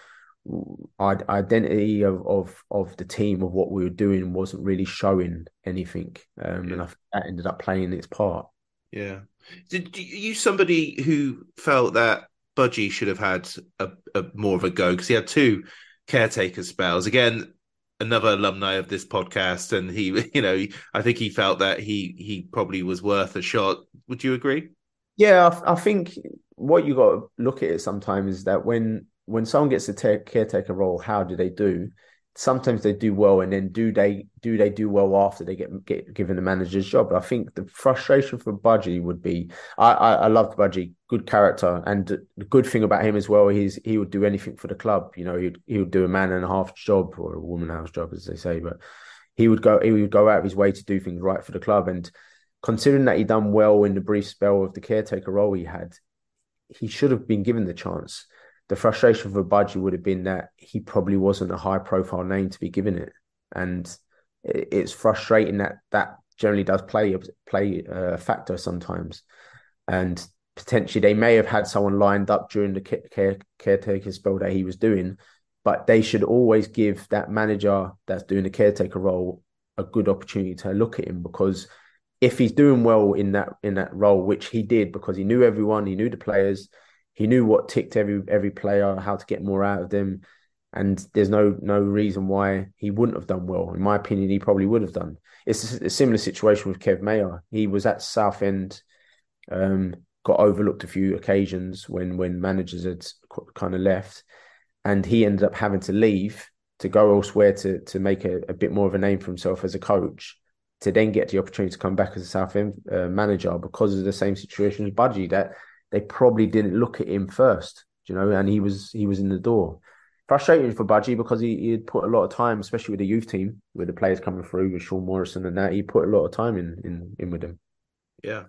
identity of of of the team of what we were doing wasn't really showing anything, um, Yeah. and I think that ended up playing its part. Yeah. Did you somebody who felt that Budgie should have had a, a more of a go because he had two caretaker spells. Again, another alumni of this podcast, and he, you know, I think he felt that he he probably was worth a shot. Would you agree? Yeah, I, I think what you got to look at it sometimes is that when when someone gets a ta- caretaker role, how do they do? Sometimes they do well, and then do they do they do well after they get get given the manager's job? I think the frustration for Budgie would be I I, I loved Budgie, good character, and the good thing about him as well, he's he would do anything for the club. You know, he'd he would do a man and a half job or a woman house job, as they say, but he would go he would go out of his way to do things right for the club and considering that he done well in the brief spell of the caretaker role he had, he should have been given the chance. The frustration for Budgie would have been that he probably wasn't a high profile name to be given it, and it's frustrating that that generally does play play a factor sometimes, and potentially they may have had someone lined up during the care, caretaker spell that he was doing, but they should always give that manager that's doing the caretaker role a good opportunity to look at him because if he's doing well in that in that role, which he did because he knew everyone, he knew the players, he knew what ticked every every player, how to get more out of them, and there's no no reason why he wouldn't have done well. In my opinion, he probably would have done. It's a, a similar situation with Kev Maher. He was at Southend, um, got overlooked a few occasions when when managers had kind of left, and he ended up having to leave to go elsewhere to to make a, a bit more of a name for himself as a coach to then get the opportunity to come back as a Southend uh, manager because of the same situation as Budgie that they probably didn't look at him first, you know, and he was he was in the door. Frustrating for Budgie because he he had put a lot of time, especially with the youth team, with the players coming through with Sean Morrison and that. He put a lot of time in in, in with them. Yeah.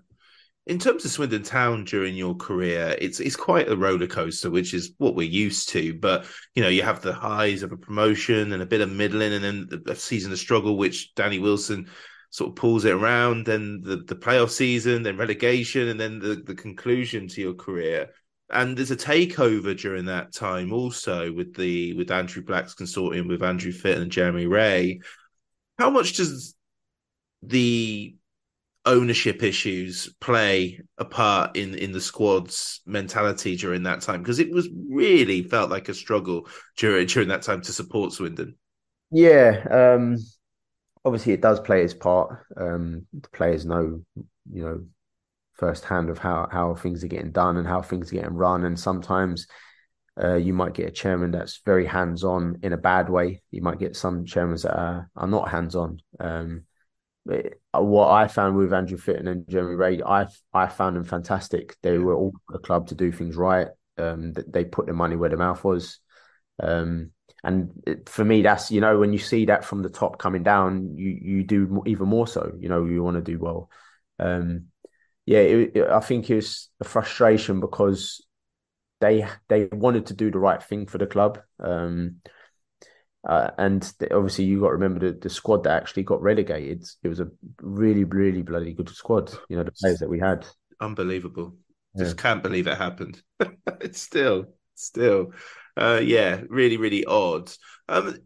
In terms of Swindon Town during your career, it's it's quite a roller coaster, which is what we're used to. But you know, you have the highs of a promotion and a bit of middling, and then a season of struggle, which Danny Wilson sort of pulls it around, then the, the playoff season, then relegation, and then the, the conclusion to your career. And there's a takeover during that time also with the with Andrew Black's consortium with Andrew Fitton and Jeremy Wray. How much does the ownership issues play a part in in the squad's mentality during that time? Because it was really felt like a struggle during during that time to support Swindon. Yeah, um, obviously it does play its part. Um, the players know, you know, firsthand of how how things are getting done and how things are getting run, and sometimes. Uh, you might get a chairman that's very hands on in a bad way. You might get some chairmen that are, are not hands on. Um, what I found with Andrew Fitton and Jeremy Wray, I I found them fantastic. They were all a club to do things right. Um, they put their money where their mouth was. Um, and it, for me, that's you know when you see that from the top coming down, you you do even more so. You know you want to do well. Um, yeah, it, it, I think it's a frustration because they they wanted to do the right thing for the club. Um, Uh, and obviously, you got to remember the, the squad that actually got relegated. It was a really, really bloody good squad. You know, the players that we had. Unbelievable. Yeah. Just can't believe it happened. it's still, still, uh, yeah, really, really odd. Um,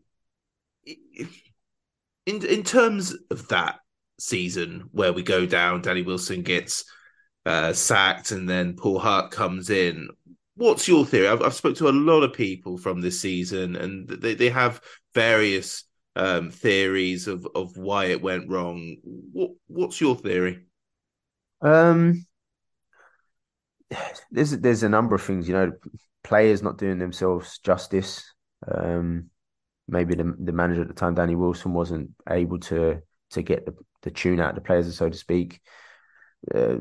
in in terms of that season where we go down, Danny Wilson gets uh, sacked, and then Paul Hart comes in. What's your theory? I've, I've spoke to a lot of people from this season, and they, they have various um, theories of, of why it went wrong. What what's your theory? Um, there's there's a number of things. You know, players not doing themselves justice. Um, maybe the the manager at the time, Danny Wilson, wasn't able to to get the, the tune out of the players, so to speak. Uh,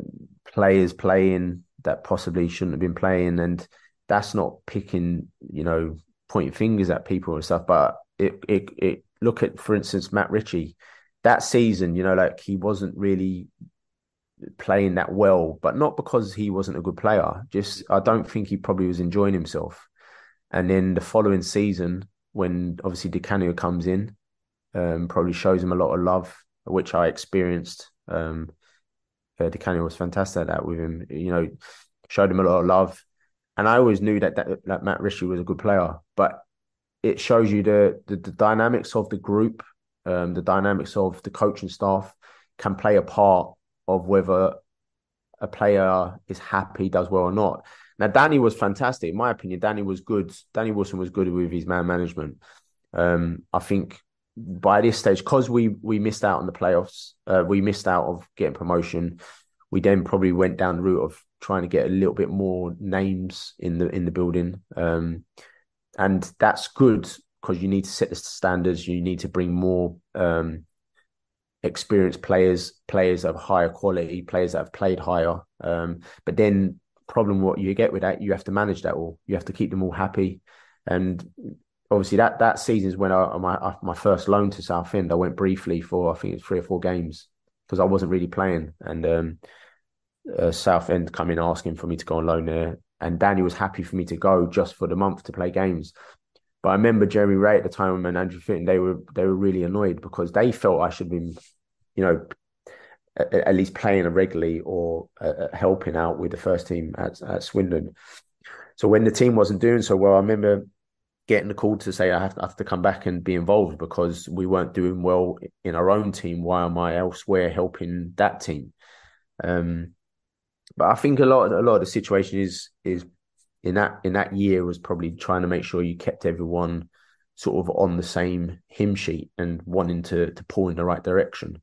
players playing that possibly shouldn't have been playing, and that's not picking, you know, pointing fingers at people and stuff. But it it it look at, for instance, Matt Ritchie. That season, you know, like he wasn't really playing that well, but not because he wasn't a good player. Just I don't think he probably was enjoying himself. And then the following season, when obviously Di Canio comes in, um, probably shows him a lot of love, which I experienced. Um, uh, Di Canio was fantastic at that with him. You know, showed him a lot of love, and I always knew that that, that Matt Ritchie was a good player. But it shows you the the, the dynamics of the group, um, the dynamics of the coaching staff can play a part of whether a player is happy, does well or not. Now, Danny was fantastic. In my opinion, Danny was good. Danny Wilson was good with his man management. Um, I think by this stage, because we we missed out on the playoffs, uh, we missed out of getting promotion. We then probably went down the route of trying to get a little bit more names in the in the building, um, and that's good because you need to set the standards. You need to bring more um, experienced players, players of higher quality, players that have played higher. Um, but then problem what you get with that, you have to manage that all. You have to keep them all happy. And obviously that that season is when I my my first loan to Southend. I went briefly for I think it's three or four games because I wasn't really playing. And um, uh, Southend come in asking for me to go on loan there, and Danny was happy for me to go just for the month to play games. But I remember Jeremy Wray at the time and Andrew Fitton, they were they were really annoyed because they felt I should be, you know, at, at least playing regularly or uh, uh, helping out with the first team at, at Swindon. So when the team wasn't doing so well, I remember getting the call to say I have, to, I have to come back and be involved because we weren't doing well in our own team. Why am I elsewhere helping that team? Um, but I think a lot, a lot of the situation is is in that in that year was probably trying to make sure you kept everyone sort of on the same hymn sheet and wanting to to pull in the right direction.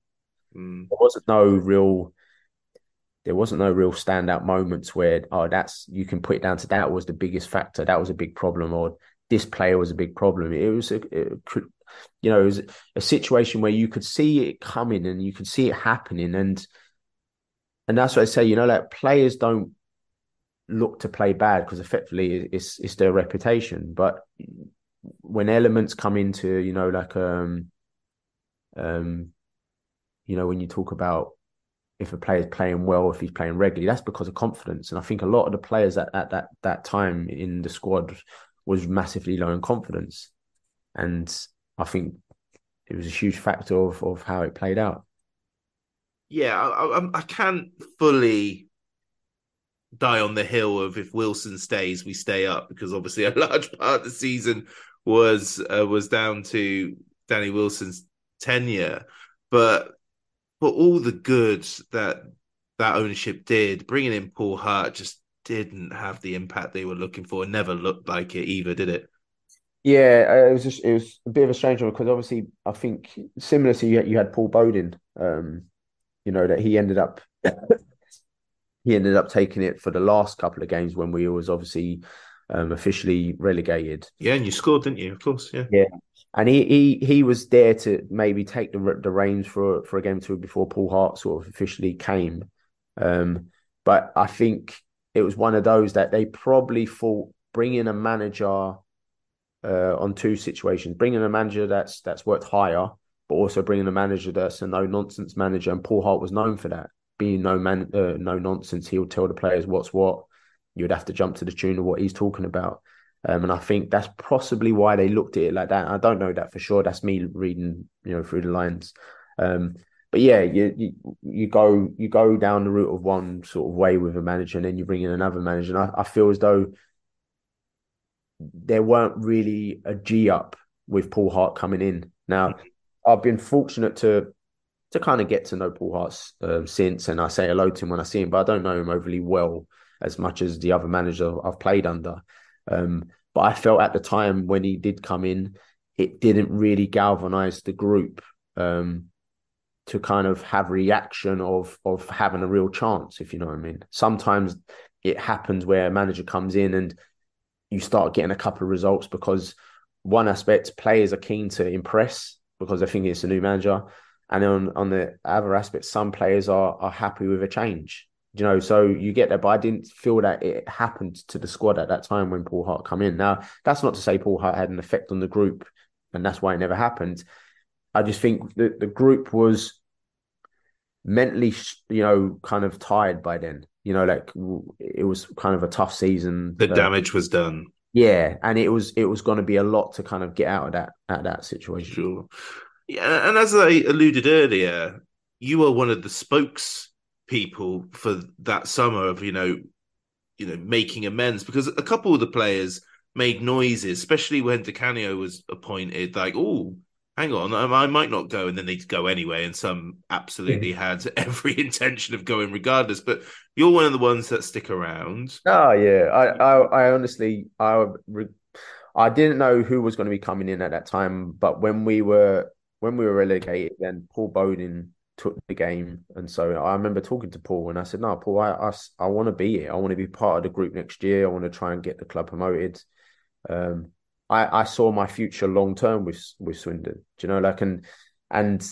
Mm. There wasn't no real there wasn't no real standout moments where oh that's you can put it down to that was the biggest factor that was a big problem or this player was a big problem it was a, it could you know it was a situation where you could see it coming and you could see it happening and and that's what I say you know like players don't look to play bad because effectively it's it's their reputation. But when elements come into, you know, like um um you know, when you talk about if a player's playing well, if he's playing regularly, that's because of confidence. And I think a lot of the players at, at that that time in the squad was massively low in confidence. And I think it was a huge factor of, of how it played out. Yeah, I, I, I can't fully die on the hill of if Wilson stays, we stay up because obviously a large part of the season was uh, was down to Danny Wilson's tenure. But for all the good that that ownership did, bringing in Paul Hart just didn't have the impact they were looking for. It never looked like it either, did it? Yeah, uh, it was just, it was a bit of a strange one because obviously I think similar to you, you had Paul Bodin, um, you know that he ended up he ended up taking it for the last couple of games when we was obviously um, officially relegated. Yeah, and you scored, didn't you? Of course, yeah. Yeah, and he he he was there to maybe take the the reins for for a game or two before Paul Hart sort of officially came. Um, but I think it was one of those that they probably thought bringing a manager uh, on two situations, bringing a manager that's that's worked higher, but also bringing a manager that's a no nonsense manager, and Paul Hart was known for that being no man, uh, no nonsense. He'll tell the players what's what. You would have to jump to the tune of what he's talking about. Um, and I think that's possibly why they looked at it like that. I don't know that for sure. That's me reading, you know, through the lines. Um, but yeah, you, you, you go you go down the route of one sort of way with a manager, and then you bring in another manager. And I, I feel as though there weren't really a G up with Paul Hart coming in. Now, I've been fortunate to to kind of get to know Paul Hart um, since, and I say hello to him when I see him, but I don't know him overly well as much as the other manager I've played under. Um, but I felt at the time when he did come in, it didn't really galvanize the group um, to kind of have reaction of of having a real chance, if you know what I mean. Sometimes it happens where a manager comes in and you start getting a couple of results because one aspect players are keen to impress because they think it's a new manager, and on on the other aspect, some players are are happy with a change you know, so you get that, but I didn't feel that it happened to the squad at that time when Paul Hart come in. Now, that's not to say Paul Hart had an effect on the group, and that's why it never happened. I just think that the group was mentally, you know, kind of tired by then. You know, like it was kind of a tough season. The uh, damage was done. Yeah, and it was it was going to be a lot to kind of get out of that at that situation. Sure. Yeah, and as I alluded earlier, you were one of the spokes people for that summer of you know you know making amends because a couple of the players made noises especially when Di Canio was appointed like oh hang on I might not go and then they'd go anyway and some absolutely yeah. had every intention of going regardless but you're one of the ones that stick around oh yeah I I, I honestly I I didn't know who was going to be coming in at that time but when we were when we were relegated then Paul Bodin took the game. And so I remember talking to Paul and I said, no, Paul, I, I, I want to be here. I want to be part of the group next year. I want to try and get the club promoted. Um, I, I saw my future long term with with Swindon. Do you know, like and and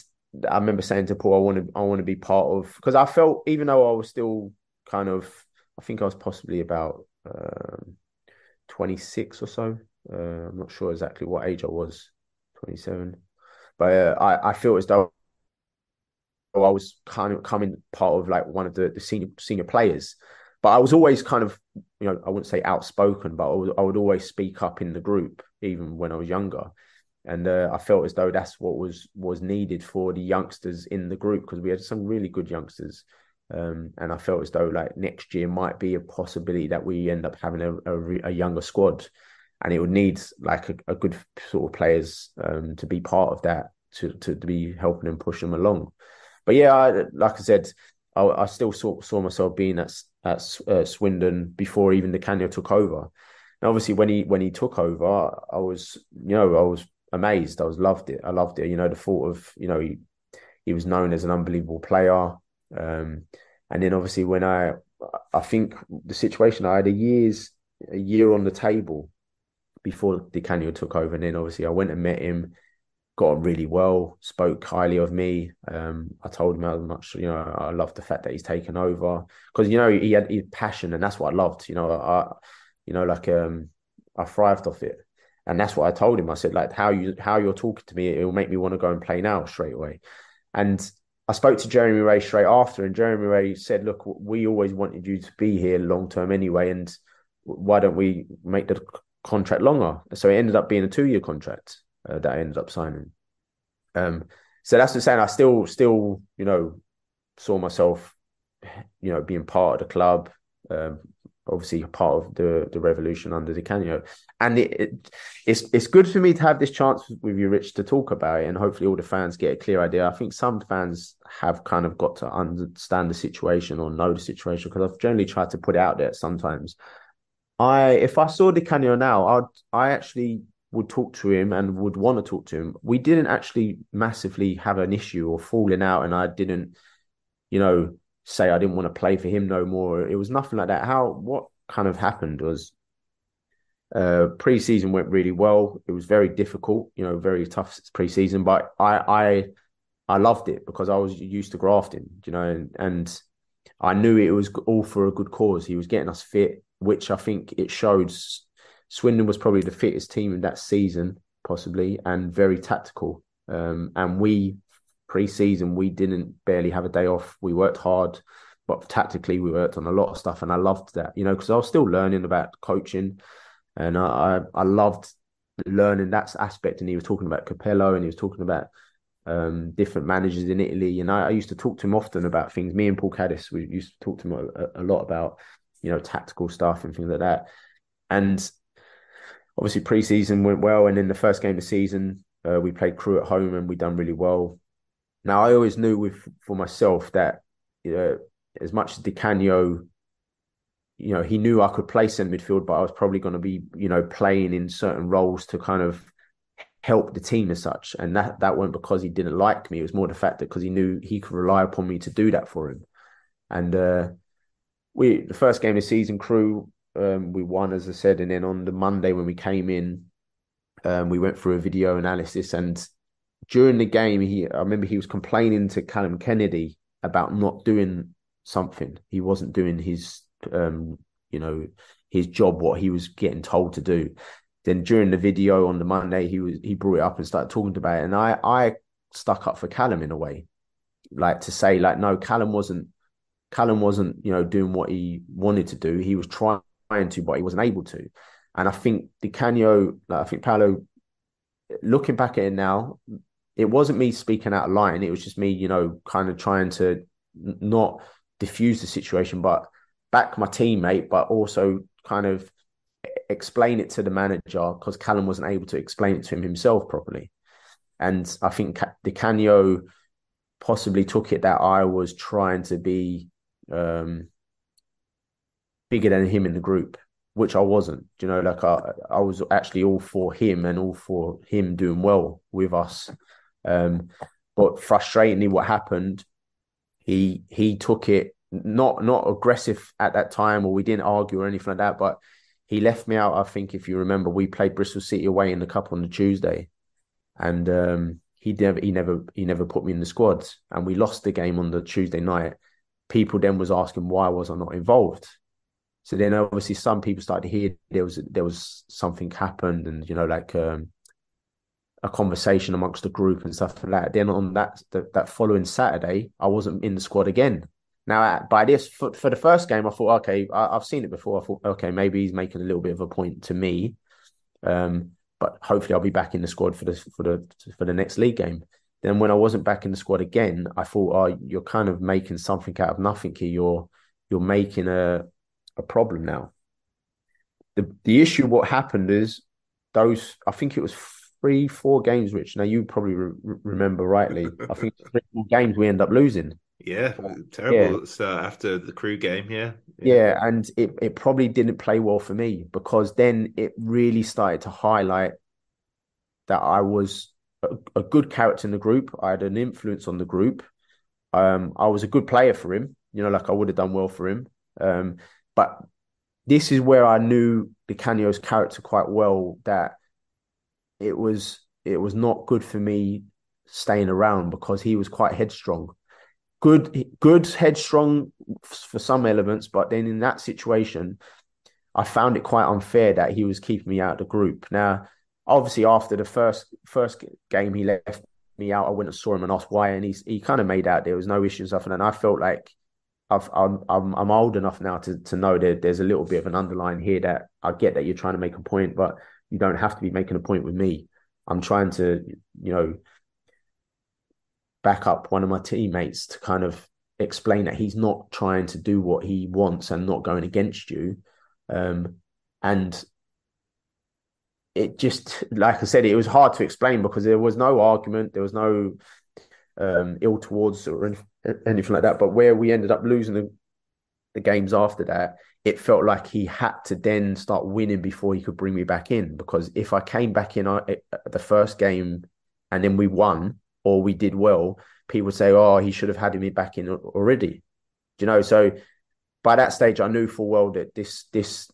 I remember saying to Paul, I want to I want to be part of because I felt even though I was still kind of I think I was possibly about um, 26 or so. Uh, I'm not sure exactly what age I was, 27. But uh, I I feel as though I was kind of coming part of like one of the, the senior senior players. But I was always kind of, you know, I wouldn't say outspoken, but I would, I would always speak up in the group, even when I was younger. And uh, I felt as though that's what was was needed for the youngsters in the group because we had some really good youngsters. Um, and I felt as though like next year might be a possibility that we end up having a, a, a younger squad, and it would need like a, a good sort of players um, to be part of that to, to, be helping and push them along but yeah, I, like I said, I, I, still saw saw myself being at at uh, Swindon before even Di Canio took over. And obviously, when he when he took over, I was you know I was amazed. I was loved it. I loved it. You know the thought of you know he he was known as an unbelievable player. Um, and then obviously when I I think the situation I had a year's a year on the table before Di Canio took over, and then obviously I went and met him got on really well, spoke highly of me. Um, I told him how much, you know, I love the fact that he's taken over because, you know, he had, had passion and that's what I loved, you know, I, you know, like, um, I thrived off it. And that's what I told him. I said, like, how you, how you're talking to me, it will make me want to go and play now straight away. And I spoke to Jeremy Wray straight after, and Jeremy Wray said, look, we always wanted you to be here long term anyway. And why don't we make the contract longer? So it ended up being a two year contract uh, that I ended up signing. Um, so that's the saying. I still, still, you know, saw myself, you know, being part of the club. Um, obviously, part of the the revolution under Di Canio, and it, it, it's it's good for me to have this chance with you, Rich, to talk about it, and hopefully all the fans get a clear idea. I think some fans have kind of got to understand the situation or know the situation because I've generally tried to put it out there sometimes. I if I saw Di Canio now, I'd I actually would talk to him and would want to talk to him. We didn't actually massively have an issue or falling out, and I didn't, you know, say I didn't want to play for him no more. It was nothing like that. How what kind of happened was uh pre-season went really well. It was very difficult, you know, very tough pre-season, but I I I loved it because I was used to grafting, you know, and, and I knew it was all for a good cause. He was getting us fit, which I think it showed Swindon was probably the fittest team in that season, possibly, and very tactical. Um, and we pre-season we didn't barely have a day off. We worked hard, but tactically we worked on a lot of stuff, and I loved that. You know, because I was still learning about coaching, and I I, loved learning that aspect. And he was talking about Capello, and he was talking about um, different managers in Italy. And I, I, used to talk to him often about things. Me and Paul Caddis, we used to talk to him a, a, lot about, you know, tactical stuff and things like that. And obviously preseason went well. And in the first game of the season, uh, we played Crewe at home and we done really well. Now I always knew with for myself that you know, as much as Di Canio, you know, he knew I could play centre midfield, but I was probably going to be, you know, playing in certain roles to kind of help the team as such. And that that wasn't because he didn't like me. It was more the fact that because he knew he could rely upon me to do that for him. And uh, we the first game of the season, Crewe um, we won as I said, and then on the Monday when we came in, um, we went through a video analysis, and during the game, he I remember he was complaining to Callum Kennedy about not doing something. He wasn't doing his, um, you know, his job, what he was getting told to do. Then during the video on the Monday, he was he brought it up and started talking about it, and I I stuck up for Callum in a way, like to say like no, Callum wasn't Callum wasn't you know doing what he wanted to do. He was trying to, but he wasn't able to. And I think Di Canio, like, I think Paolo, looking back at it now, it wasn't me speaking out of line. It was just me, you know, kind of trying to not diffuse the situation, but back my teammate, but also kind of explain it to the manager because Callum wasn't able to explain it to him himself properly. And I think Di Canio possibly took it that I was trying to be um, bigger than him in the group, which I wasn't. You know, like I, I was actually all for him and all for him doing well with us. Um, but frustratingly, what happened, he he took it not not aggressive at that time, or we didn't argue or anything like that, but he left me out. I think if you remember, we played Bristol City away in the cup on the Tuesday, and um, he never he never he never put me in the squads, and we lost the game on the Tuesday night. People then was asking why was I not involved. So then obviously some people started to hear there was there was something happened, and you know like um, a conversation amongst the group and stuff like that. Then on that the, that following Saturday, I wasn't in the squad again. Now, by this for, for the first game, I thought, okay, I, have seen it before. I thought, okay, maybe he's making a little bit of a point to me, um, but hopefully I'll be back in the squad for the for the for the next league game. Then when I wasn't back in the squad again, I thought, oh, you're kind of making something out of nothing here. You're you're making a a problem now. The the issue, what happened is those. I think it was three, four games. Rich, now you probably re- remember rightly. I think three, four games we end up losing. Yeah, terrible yeah. start after the Crewe game. Yeah. yeah. yeah, and it it probably didn't play well for me because then it really started to highlight that I was a, good character in the group. I had an influence on the group. Um, I was a good player for him. You know, like I would have done well for him. Um, but this is where I knew Di Canio's character quite well. That it was it was not good for me staying around because he was quite headstrong good, good, headstrong for some elements, but then in that situation, I found it quite unfair that he was keeping me out of the group. Now, obviously, after the first first game, he left me out. I went and saw him and asked why, and he's he kind of made out there was no issues of and I felt like I've, I'm I'm I'm old enough now to to know that there's a little bit of an underline here that I get that you're trying to make a point, but you don't have to be making a point with me. I'm trying to, you know, back up one of my teammates to kind of explain that he's not trying to do what he wants and not going against you. Um, and it just, like I said, it was hard to explain because there was no argument, there was no um, ill towards or anything like that. But where we ended up losing the, the games after that, it felt like he had to then start winning before he could bring me back in. Because if I came back in uh, the first game and then we won, or we did well, people say, "Oh, he should have had me back in already." Do you know? So by that stage, I knew full well that this this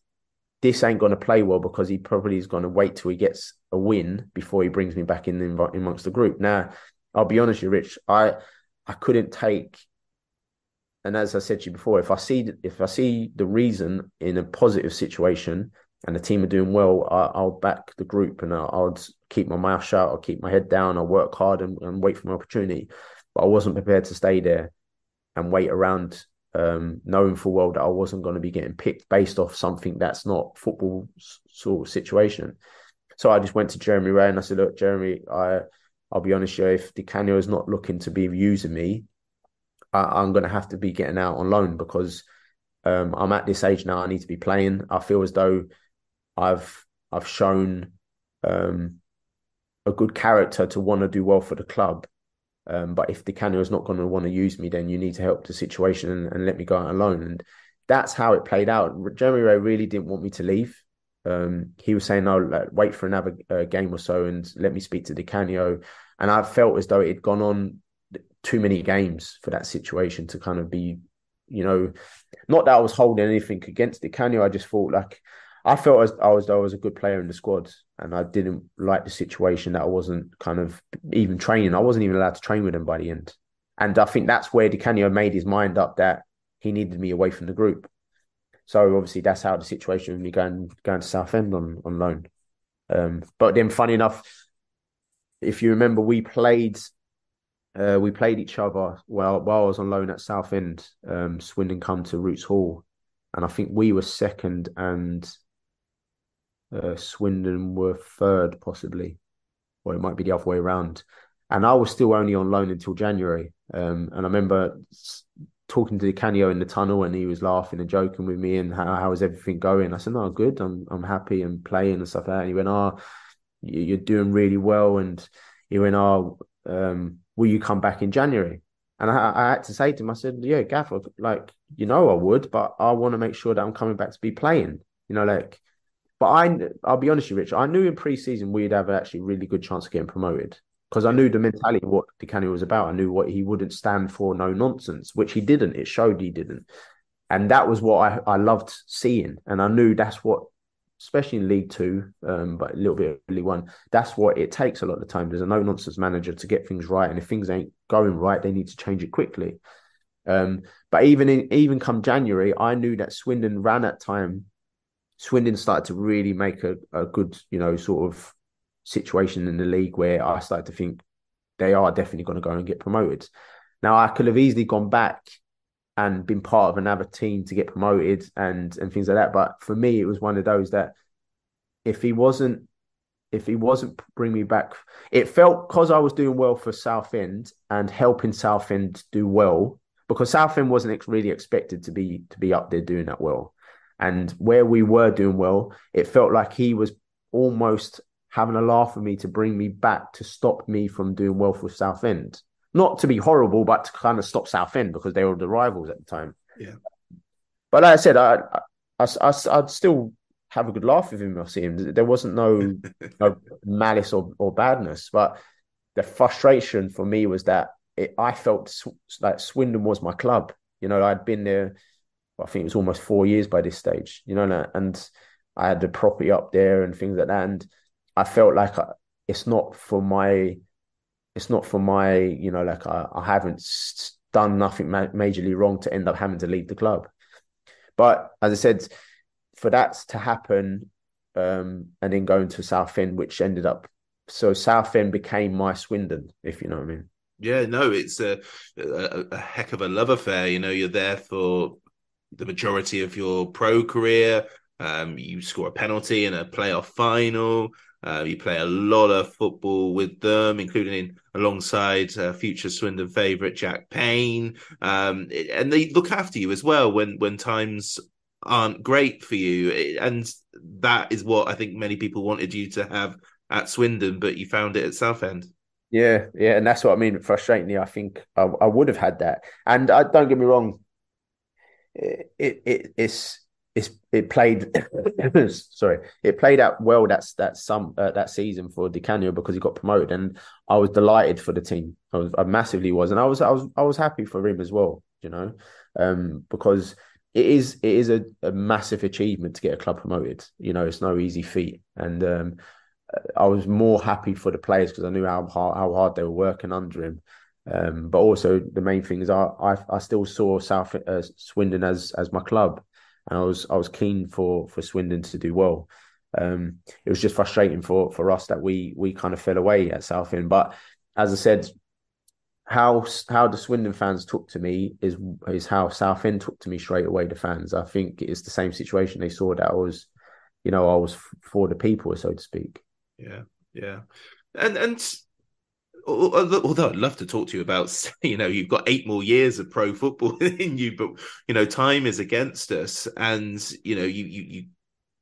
this ain't going to play well because he probably is going to wait till he gets a win before he brings me back in amongst the group. Now, I'll be honest, you, Rich, I I couldn't take. And as I said to you before, if I see if I see the reason in a positive situation and the team are doing well, I, will back the group and I'll, I'll, keep my mouth shut. I'll keep my head down. I'll work hard and, and, wait for my opportunity. But I wasn't prepared to stay there and wait around um, knowing full well that I wasn't going to be getting picked based off something that's not football sort of situation. So I just went to Jeremy Wray and I said, "Look, Jeremy, I I'll be honest, you, if Di Canio is not looking to be using me, I, am going to have to be getting out on loan because um, I'm at this age now. I need to be playing. I feel as though I've I've shown um, a good character to want to do well for the club. Um, but if Di Canio is not going to want to use me, then you need to help the situation and, and, let me go out alone. And that's how it played out. Jeremy Wray really didn't want me to leave. Um, he was saying, "No, like, wait for another uh, game or so and let me speak to Di Canio." And I felt as though it had gone on too many games for that situation to kind of be, you know, not that I was holding anything against Di Canio. I just thought like I felt as I was I was a good player in the squad, and I didn't like the situation that I wasn't kind of even training. I wasn't even allowed to train with him by the end, and I think that's where Di Canio made his mind up that he needed me away from the group. So obviously that's how the situation with me going going to Southend on on loan. Um, but then, funny enough, if you remember, we played uh, we played each other while while I was on loan at Southend. Um, Swindon come to Roots Hall, and I think we were second, and uh, Swindon were third, possibly, or it might be the other way around. And I was still only on loan until January. Um, and I remember talking to Canio in the tunnel, and he was laughing and joking with me, and how how is everything going? I said, "No, good. I'm I'm happy and playing and stuff like that." And he went, "Oh, you're doing really well," and he went, "Oh." Um, will you come back in January? And I, I had to say to him, I said, yeah, Gaffer, like, you know, I would, but I want to make sure that I'm coming back to be playing, you know, like, but I, I'll be honest with you, Rich, I knew in pre-season we'd have actually really good chance of getting promoted because I knew the mentality what Di Canio was about. I knew what he wouldn't stand for, no nonsense, which he didn't. It showed he didn't. And that was what I, I loved seeing. And I knew that's what especially in League Two, um, but a little bit of League One. That's what it takes a lot of the time. There's a no nonsense manager to get things right, and if things ain't going right, they need to change it quickly. Um, but even in even come January, I knew that Swindon ran at time. Swindon started to really make a, a good, you know, sort of situation in the league where I started to think they are definitely going to go and get promoted. Now I could have easily gone back and been part of another team to get promoted and and things like that. But for me, it was one of those that if he wasn't if he wasn't bring me back, it felt because I was doing well for Southend and helping Southend do well because Southend wasn't really expected to be to be up there doing that well, and where we were doing well, it felt like he was almost having a laugh at me to bring me back to stop me from doing well for Southend not to be horrible, but to kind of stop Southend because they were the rivals at the time. Yeah. But like I said, I, I, I, I'd still have a good laugh with him. I see him. There wasn't no, no malice or, or badness, but the frustration for me was that it, I felt like Swindon was my club. You know, I'd been there. I think it was almost four years by this stage. You know, and I had the property up there and things like that. And I felt like I, it's not for my it's not for my, you know, like I, I haven't done nothing ma- majorly wrong to end up having to leave the club. But as I said, for that to happen, um, and then going to Southend, which ended up so Southend became my Swindon, if you know what I mean. Yeah, no, it's a, a, a heck of a love affair. You know, you're there for the majority of your pro career. Um, you score a penalty in a playoff final. Uh, you play a lot of football with them, including in, alongside uh, future Swindon favourite Jack Payne, um, and they look after you as well when when times aren't great for you. And that is what I think many people wanted you to have at Swindon, but you found it at Southend. Yeah, yeah, and that's what I mean. Frustratingly, I think I, I would have had that. And I, don't get me wrong, it, it, it it's it's it played sorry it played out well that's that some uh, that season for Di Canio because he got promoted and I was delighted for the team. I was I massively was and I was I was I was happy for him as well you know um, because it is it is a, a, massive achievement to get a club promoted you know it's no easy feat and um, I was more happy for the players because I knew how hard how hard they were working under him um, but also the main thing is I I, I still saw South uh, Swindon as as my club and I was I was keen for for Swindon to do well. Um, it was just frustrating for for us that we we kind of fell away at Southend. But as I said, how how the Swindon fans took to me is is how Southend took to me straight away. The fans, I think, it's the same situation. They saw that I was, you know, I was for the people, so to speak. Yeah, yeah, and and although I'd love to talk to you about, you know, you've got eight more years of pro football in you, but you know, time is against us, and you know, you you, you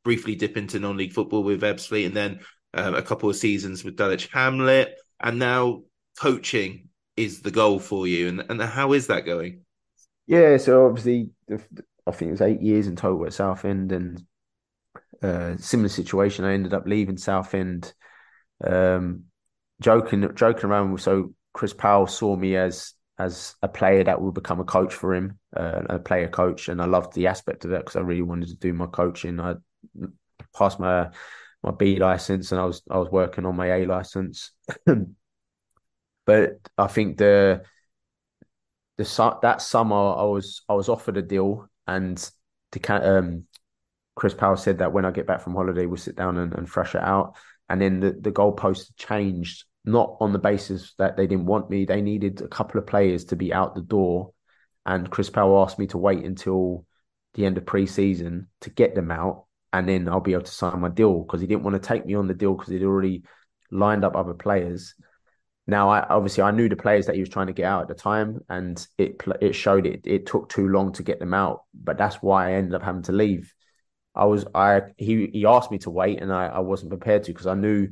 briefly dip into non-league football with Ebbsfleet, and then um, a couple of seasons with Dulwich Hamlet, and now coaching is the goal for you. And and how is that going? Yeah, so obviously, I think it was eight years in total at Southend, and uh, similar situation. I ended up leaving Southend, um, joking joking around. So Chris Powell saw me as as a player that would become a coach for him, uh, a player coach, and I loved the aspect of that because I really wanted to do my coaching. I passed my my B license, and I was I was working on my A license. but I think the the that summer I was I was offered a deal, and um, Chris Powell said that when I get back from holiday, we'll sit down and, and thrash it out. And then the the goalpost changed, not on the basis that they didn't want me. They needed a couple of players to be out the door, and Chris Powell asked me to wait until the end of pre-season to get them out and then I'll be able to sign my deal because he didn't want to take me on the deal because he'd already lined up other players. Now, I obviously I knew the players that he was trying to get out at the time, and it it showed it. It took too long to get them out, but that's why I ended up having to leave. I was I he he asked me to wait, and I, I wasn't prepared to because I knew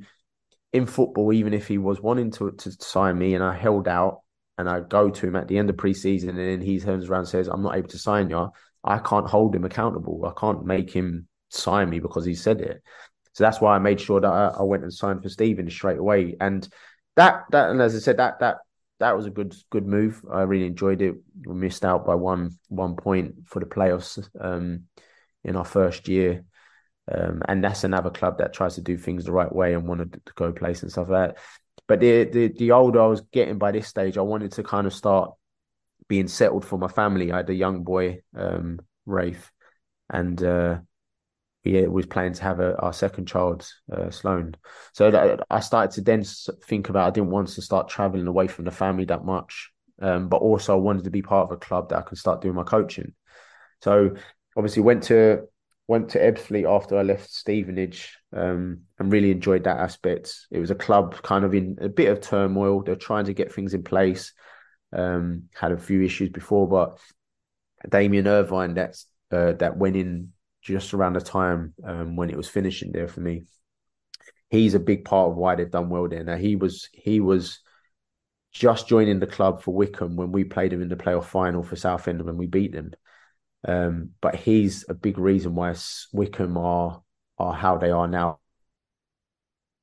in football, even if he was wanting to to sign me, and I held out, and I go to him at the end of preseason, and then he turns around and says, "I'm not able to sign you." I can't hold him accountable. I can't make him sign me because he said it. So that's why I made sure that I, I went and signed for Steven straight away. And that that and as I said, that that that was a good good move. I really enjoyed it. We missed out by one one point for the playoffs um, in our first year. Um, and that's another club that tries to do things the right way and wanted to go place and stuff like that. But the, the the older I was getting by this stage, I wanted to kind of start being settled for my family. I had a young boy, um, Rafe, and uh, we was planning to have a, our second child, uh, Sloan. So I started to then think about I didn't want to start traveling away from the family that much, um, but also I wanted to be part of a club that I could start doing my coaching. So obviously went to went to Ebbsfleet after I left Stevenage um, and really enjoyed that aspect. It was a club kind of in a bit of turmoil. They're trying to get things in place. Um, had a few issues before, but Damien Irvine that's uh, that went in just around the time um, when it was finishing there for me. He's a big part of why they've done well there. Now he was he was just joining the club for Wycombe when we played him in the playoff final for Southend when we beat them. Um, but he's a big reason why Wycombe are are how they are now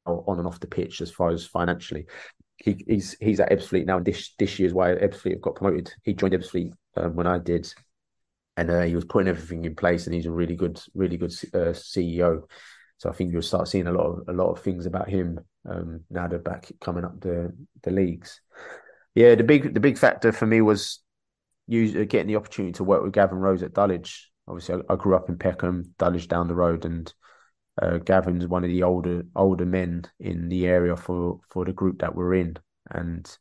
on and off the pitch as far as financially. He, he's he's at Ebbsfleet now, and this this year's why Ebbsfleet have got promoted. He joined Ebbsfleet um, when I did, and uh, he was putting everything in place, and he's a really good, really good uh, CEO. So I think you'll start seeing a lot of a lot of things about him um, now they're back coming up the the leagues. Yeah, the big the big factor for me was use, uh, getting the opportunity to work with Gavin Rose at Dulwich. Obviously, I, I grew up in Peckham, Dulwich down the road, and uh, Gavin's one of the older older men in the area for for the group that we're in, and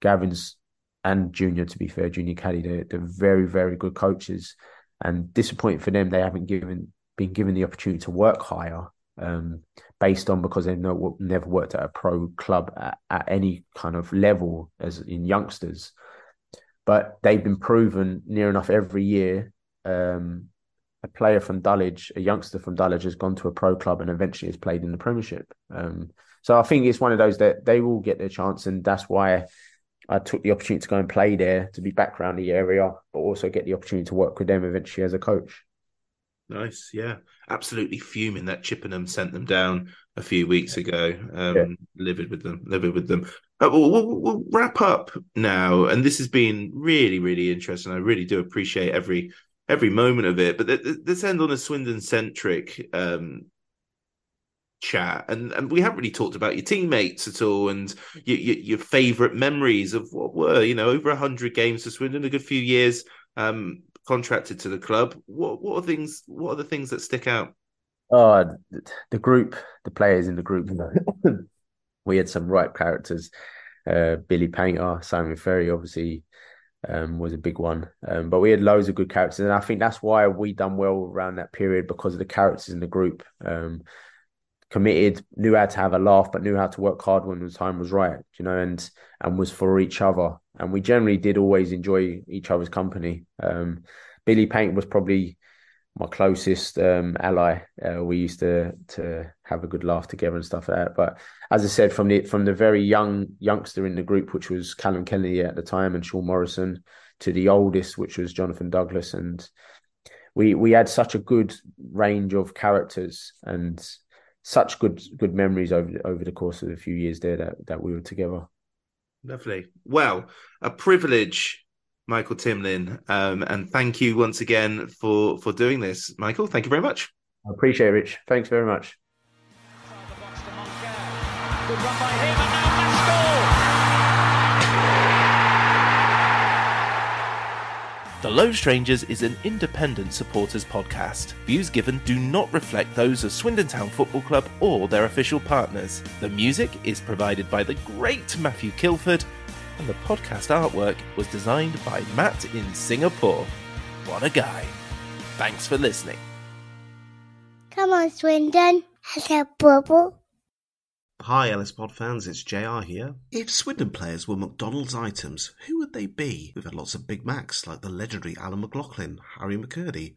Gavin's and Junior, to be fair, Junior Kadi, they're, they're very, very good coaches. And disappointing for them, they haven't given been given the opportunity to work higher, um, based on because they've no, never worked at a pro club at, at any kind of level as in youngsters. But they've been proven near enough every year. Um, a player from Dulwich, a youngster from Dulwich, has gone to a pro club and eventually has played in the Premiership. Um, so I think it's one of those that they will get their chance, and that's why I took the opportunity to go and play there to be back around the area, but also get the opportunity to work with them eventually as a coach. Nice, yeah, absolutely fuming that Chippenham sent them down a few weeks ago. Um, yeah. Livid with them, livid with them. Uh, we'll, we'll, we'll, wrap up now, and this has been really, really interesting. I really do appreciate every every moment of it. But let's end on a Swindon centric um, chat and and we haven't really talked about your teammates at all and your, your, your favorite memories of what were you know over 100 games for swindon a good few years um contracted to the club what what are things what are the things that stick out uh the group the players in the group we had some ripe characters uh, Billy Paynter, Simon Ferry, obviously um, was a big one. Um, but we had loads of good characters, and I think that's why we done well around that period because of the characters in the group. Um, committed, knew how to have a laugh, but knew how to work hard when the time was right, you know, and and was for each other. And we generally did always enjoy each other's company. Um, Billy Paint was probably my closest um, ally. Uh, we used to to have a good laugh together and stuff like that. But as I said, from the from the very young youngster in the group, which was Callum Kennedy at the time and Sean Morrison, to the oldest, which was Jonathan Douglas, and we we had such a good range of characters and such good good memories over over the course of a few years there that that we were together. Lovely. Well, a privilege Michael Timlin. Um, and thank you once again for for doing this, Michael. Thank you very much. I appreciate it, Rich. Thanks very much. The Lone Strangers is an independent supporters podcast. Views given do not reflect those of Swindon Town Football Club or their official partners. The music is provided by the great Matthew Kilford and the podcast artwork was designed by Matt in Singapore. What a guy. Thanks for listening. Come on, Swindon. Has a bubble? Hi, LSPOD fans, it's JR here. If Swindon players were McDonald's items, who would they be? We've had lots of Big Macs like the legendary Alan McLoughlin, Harry McKirdy,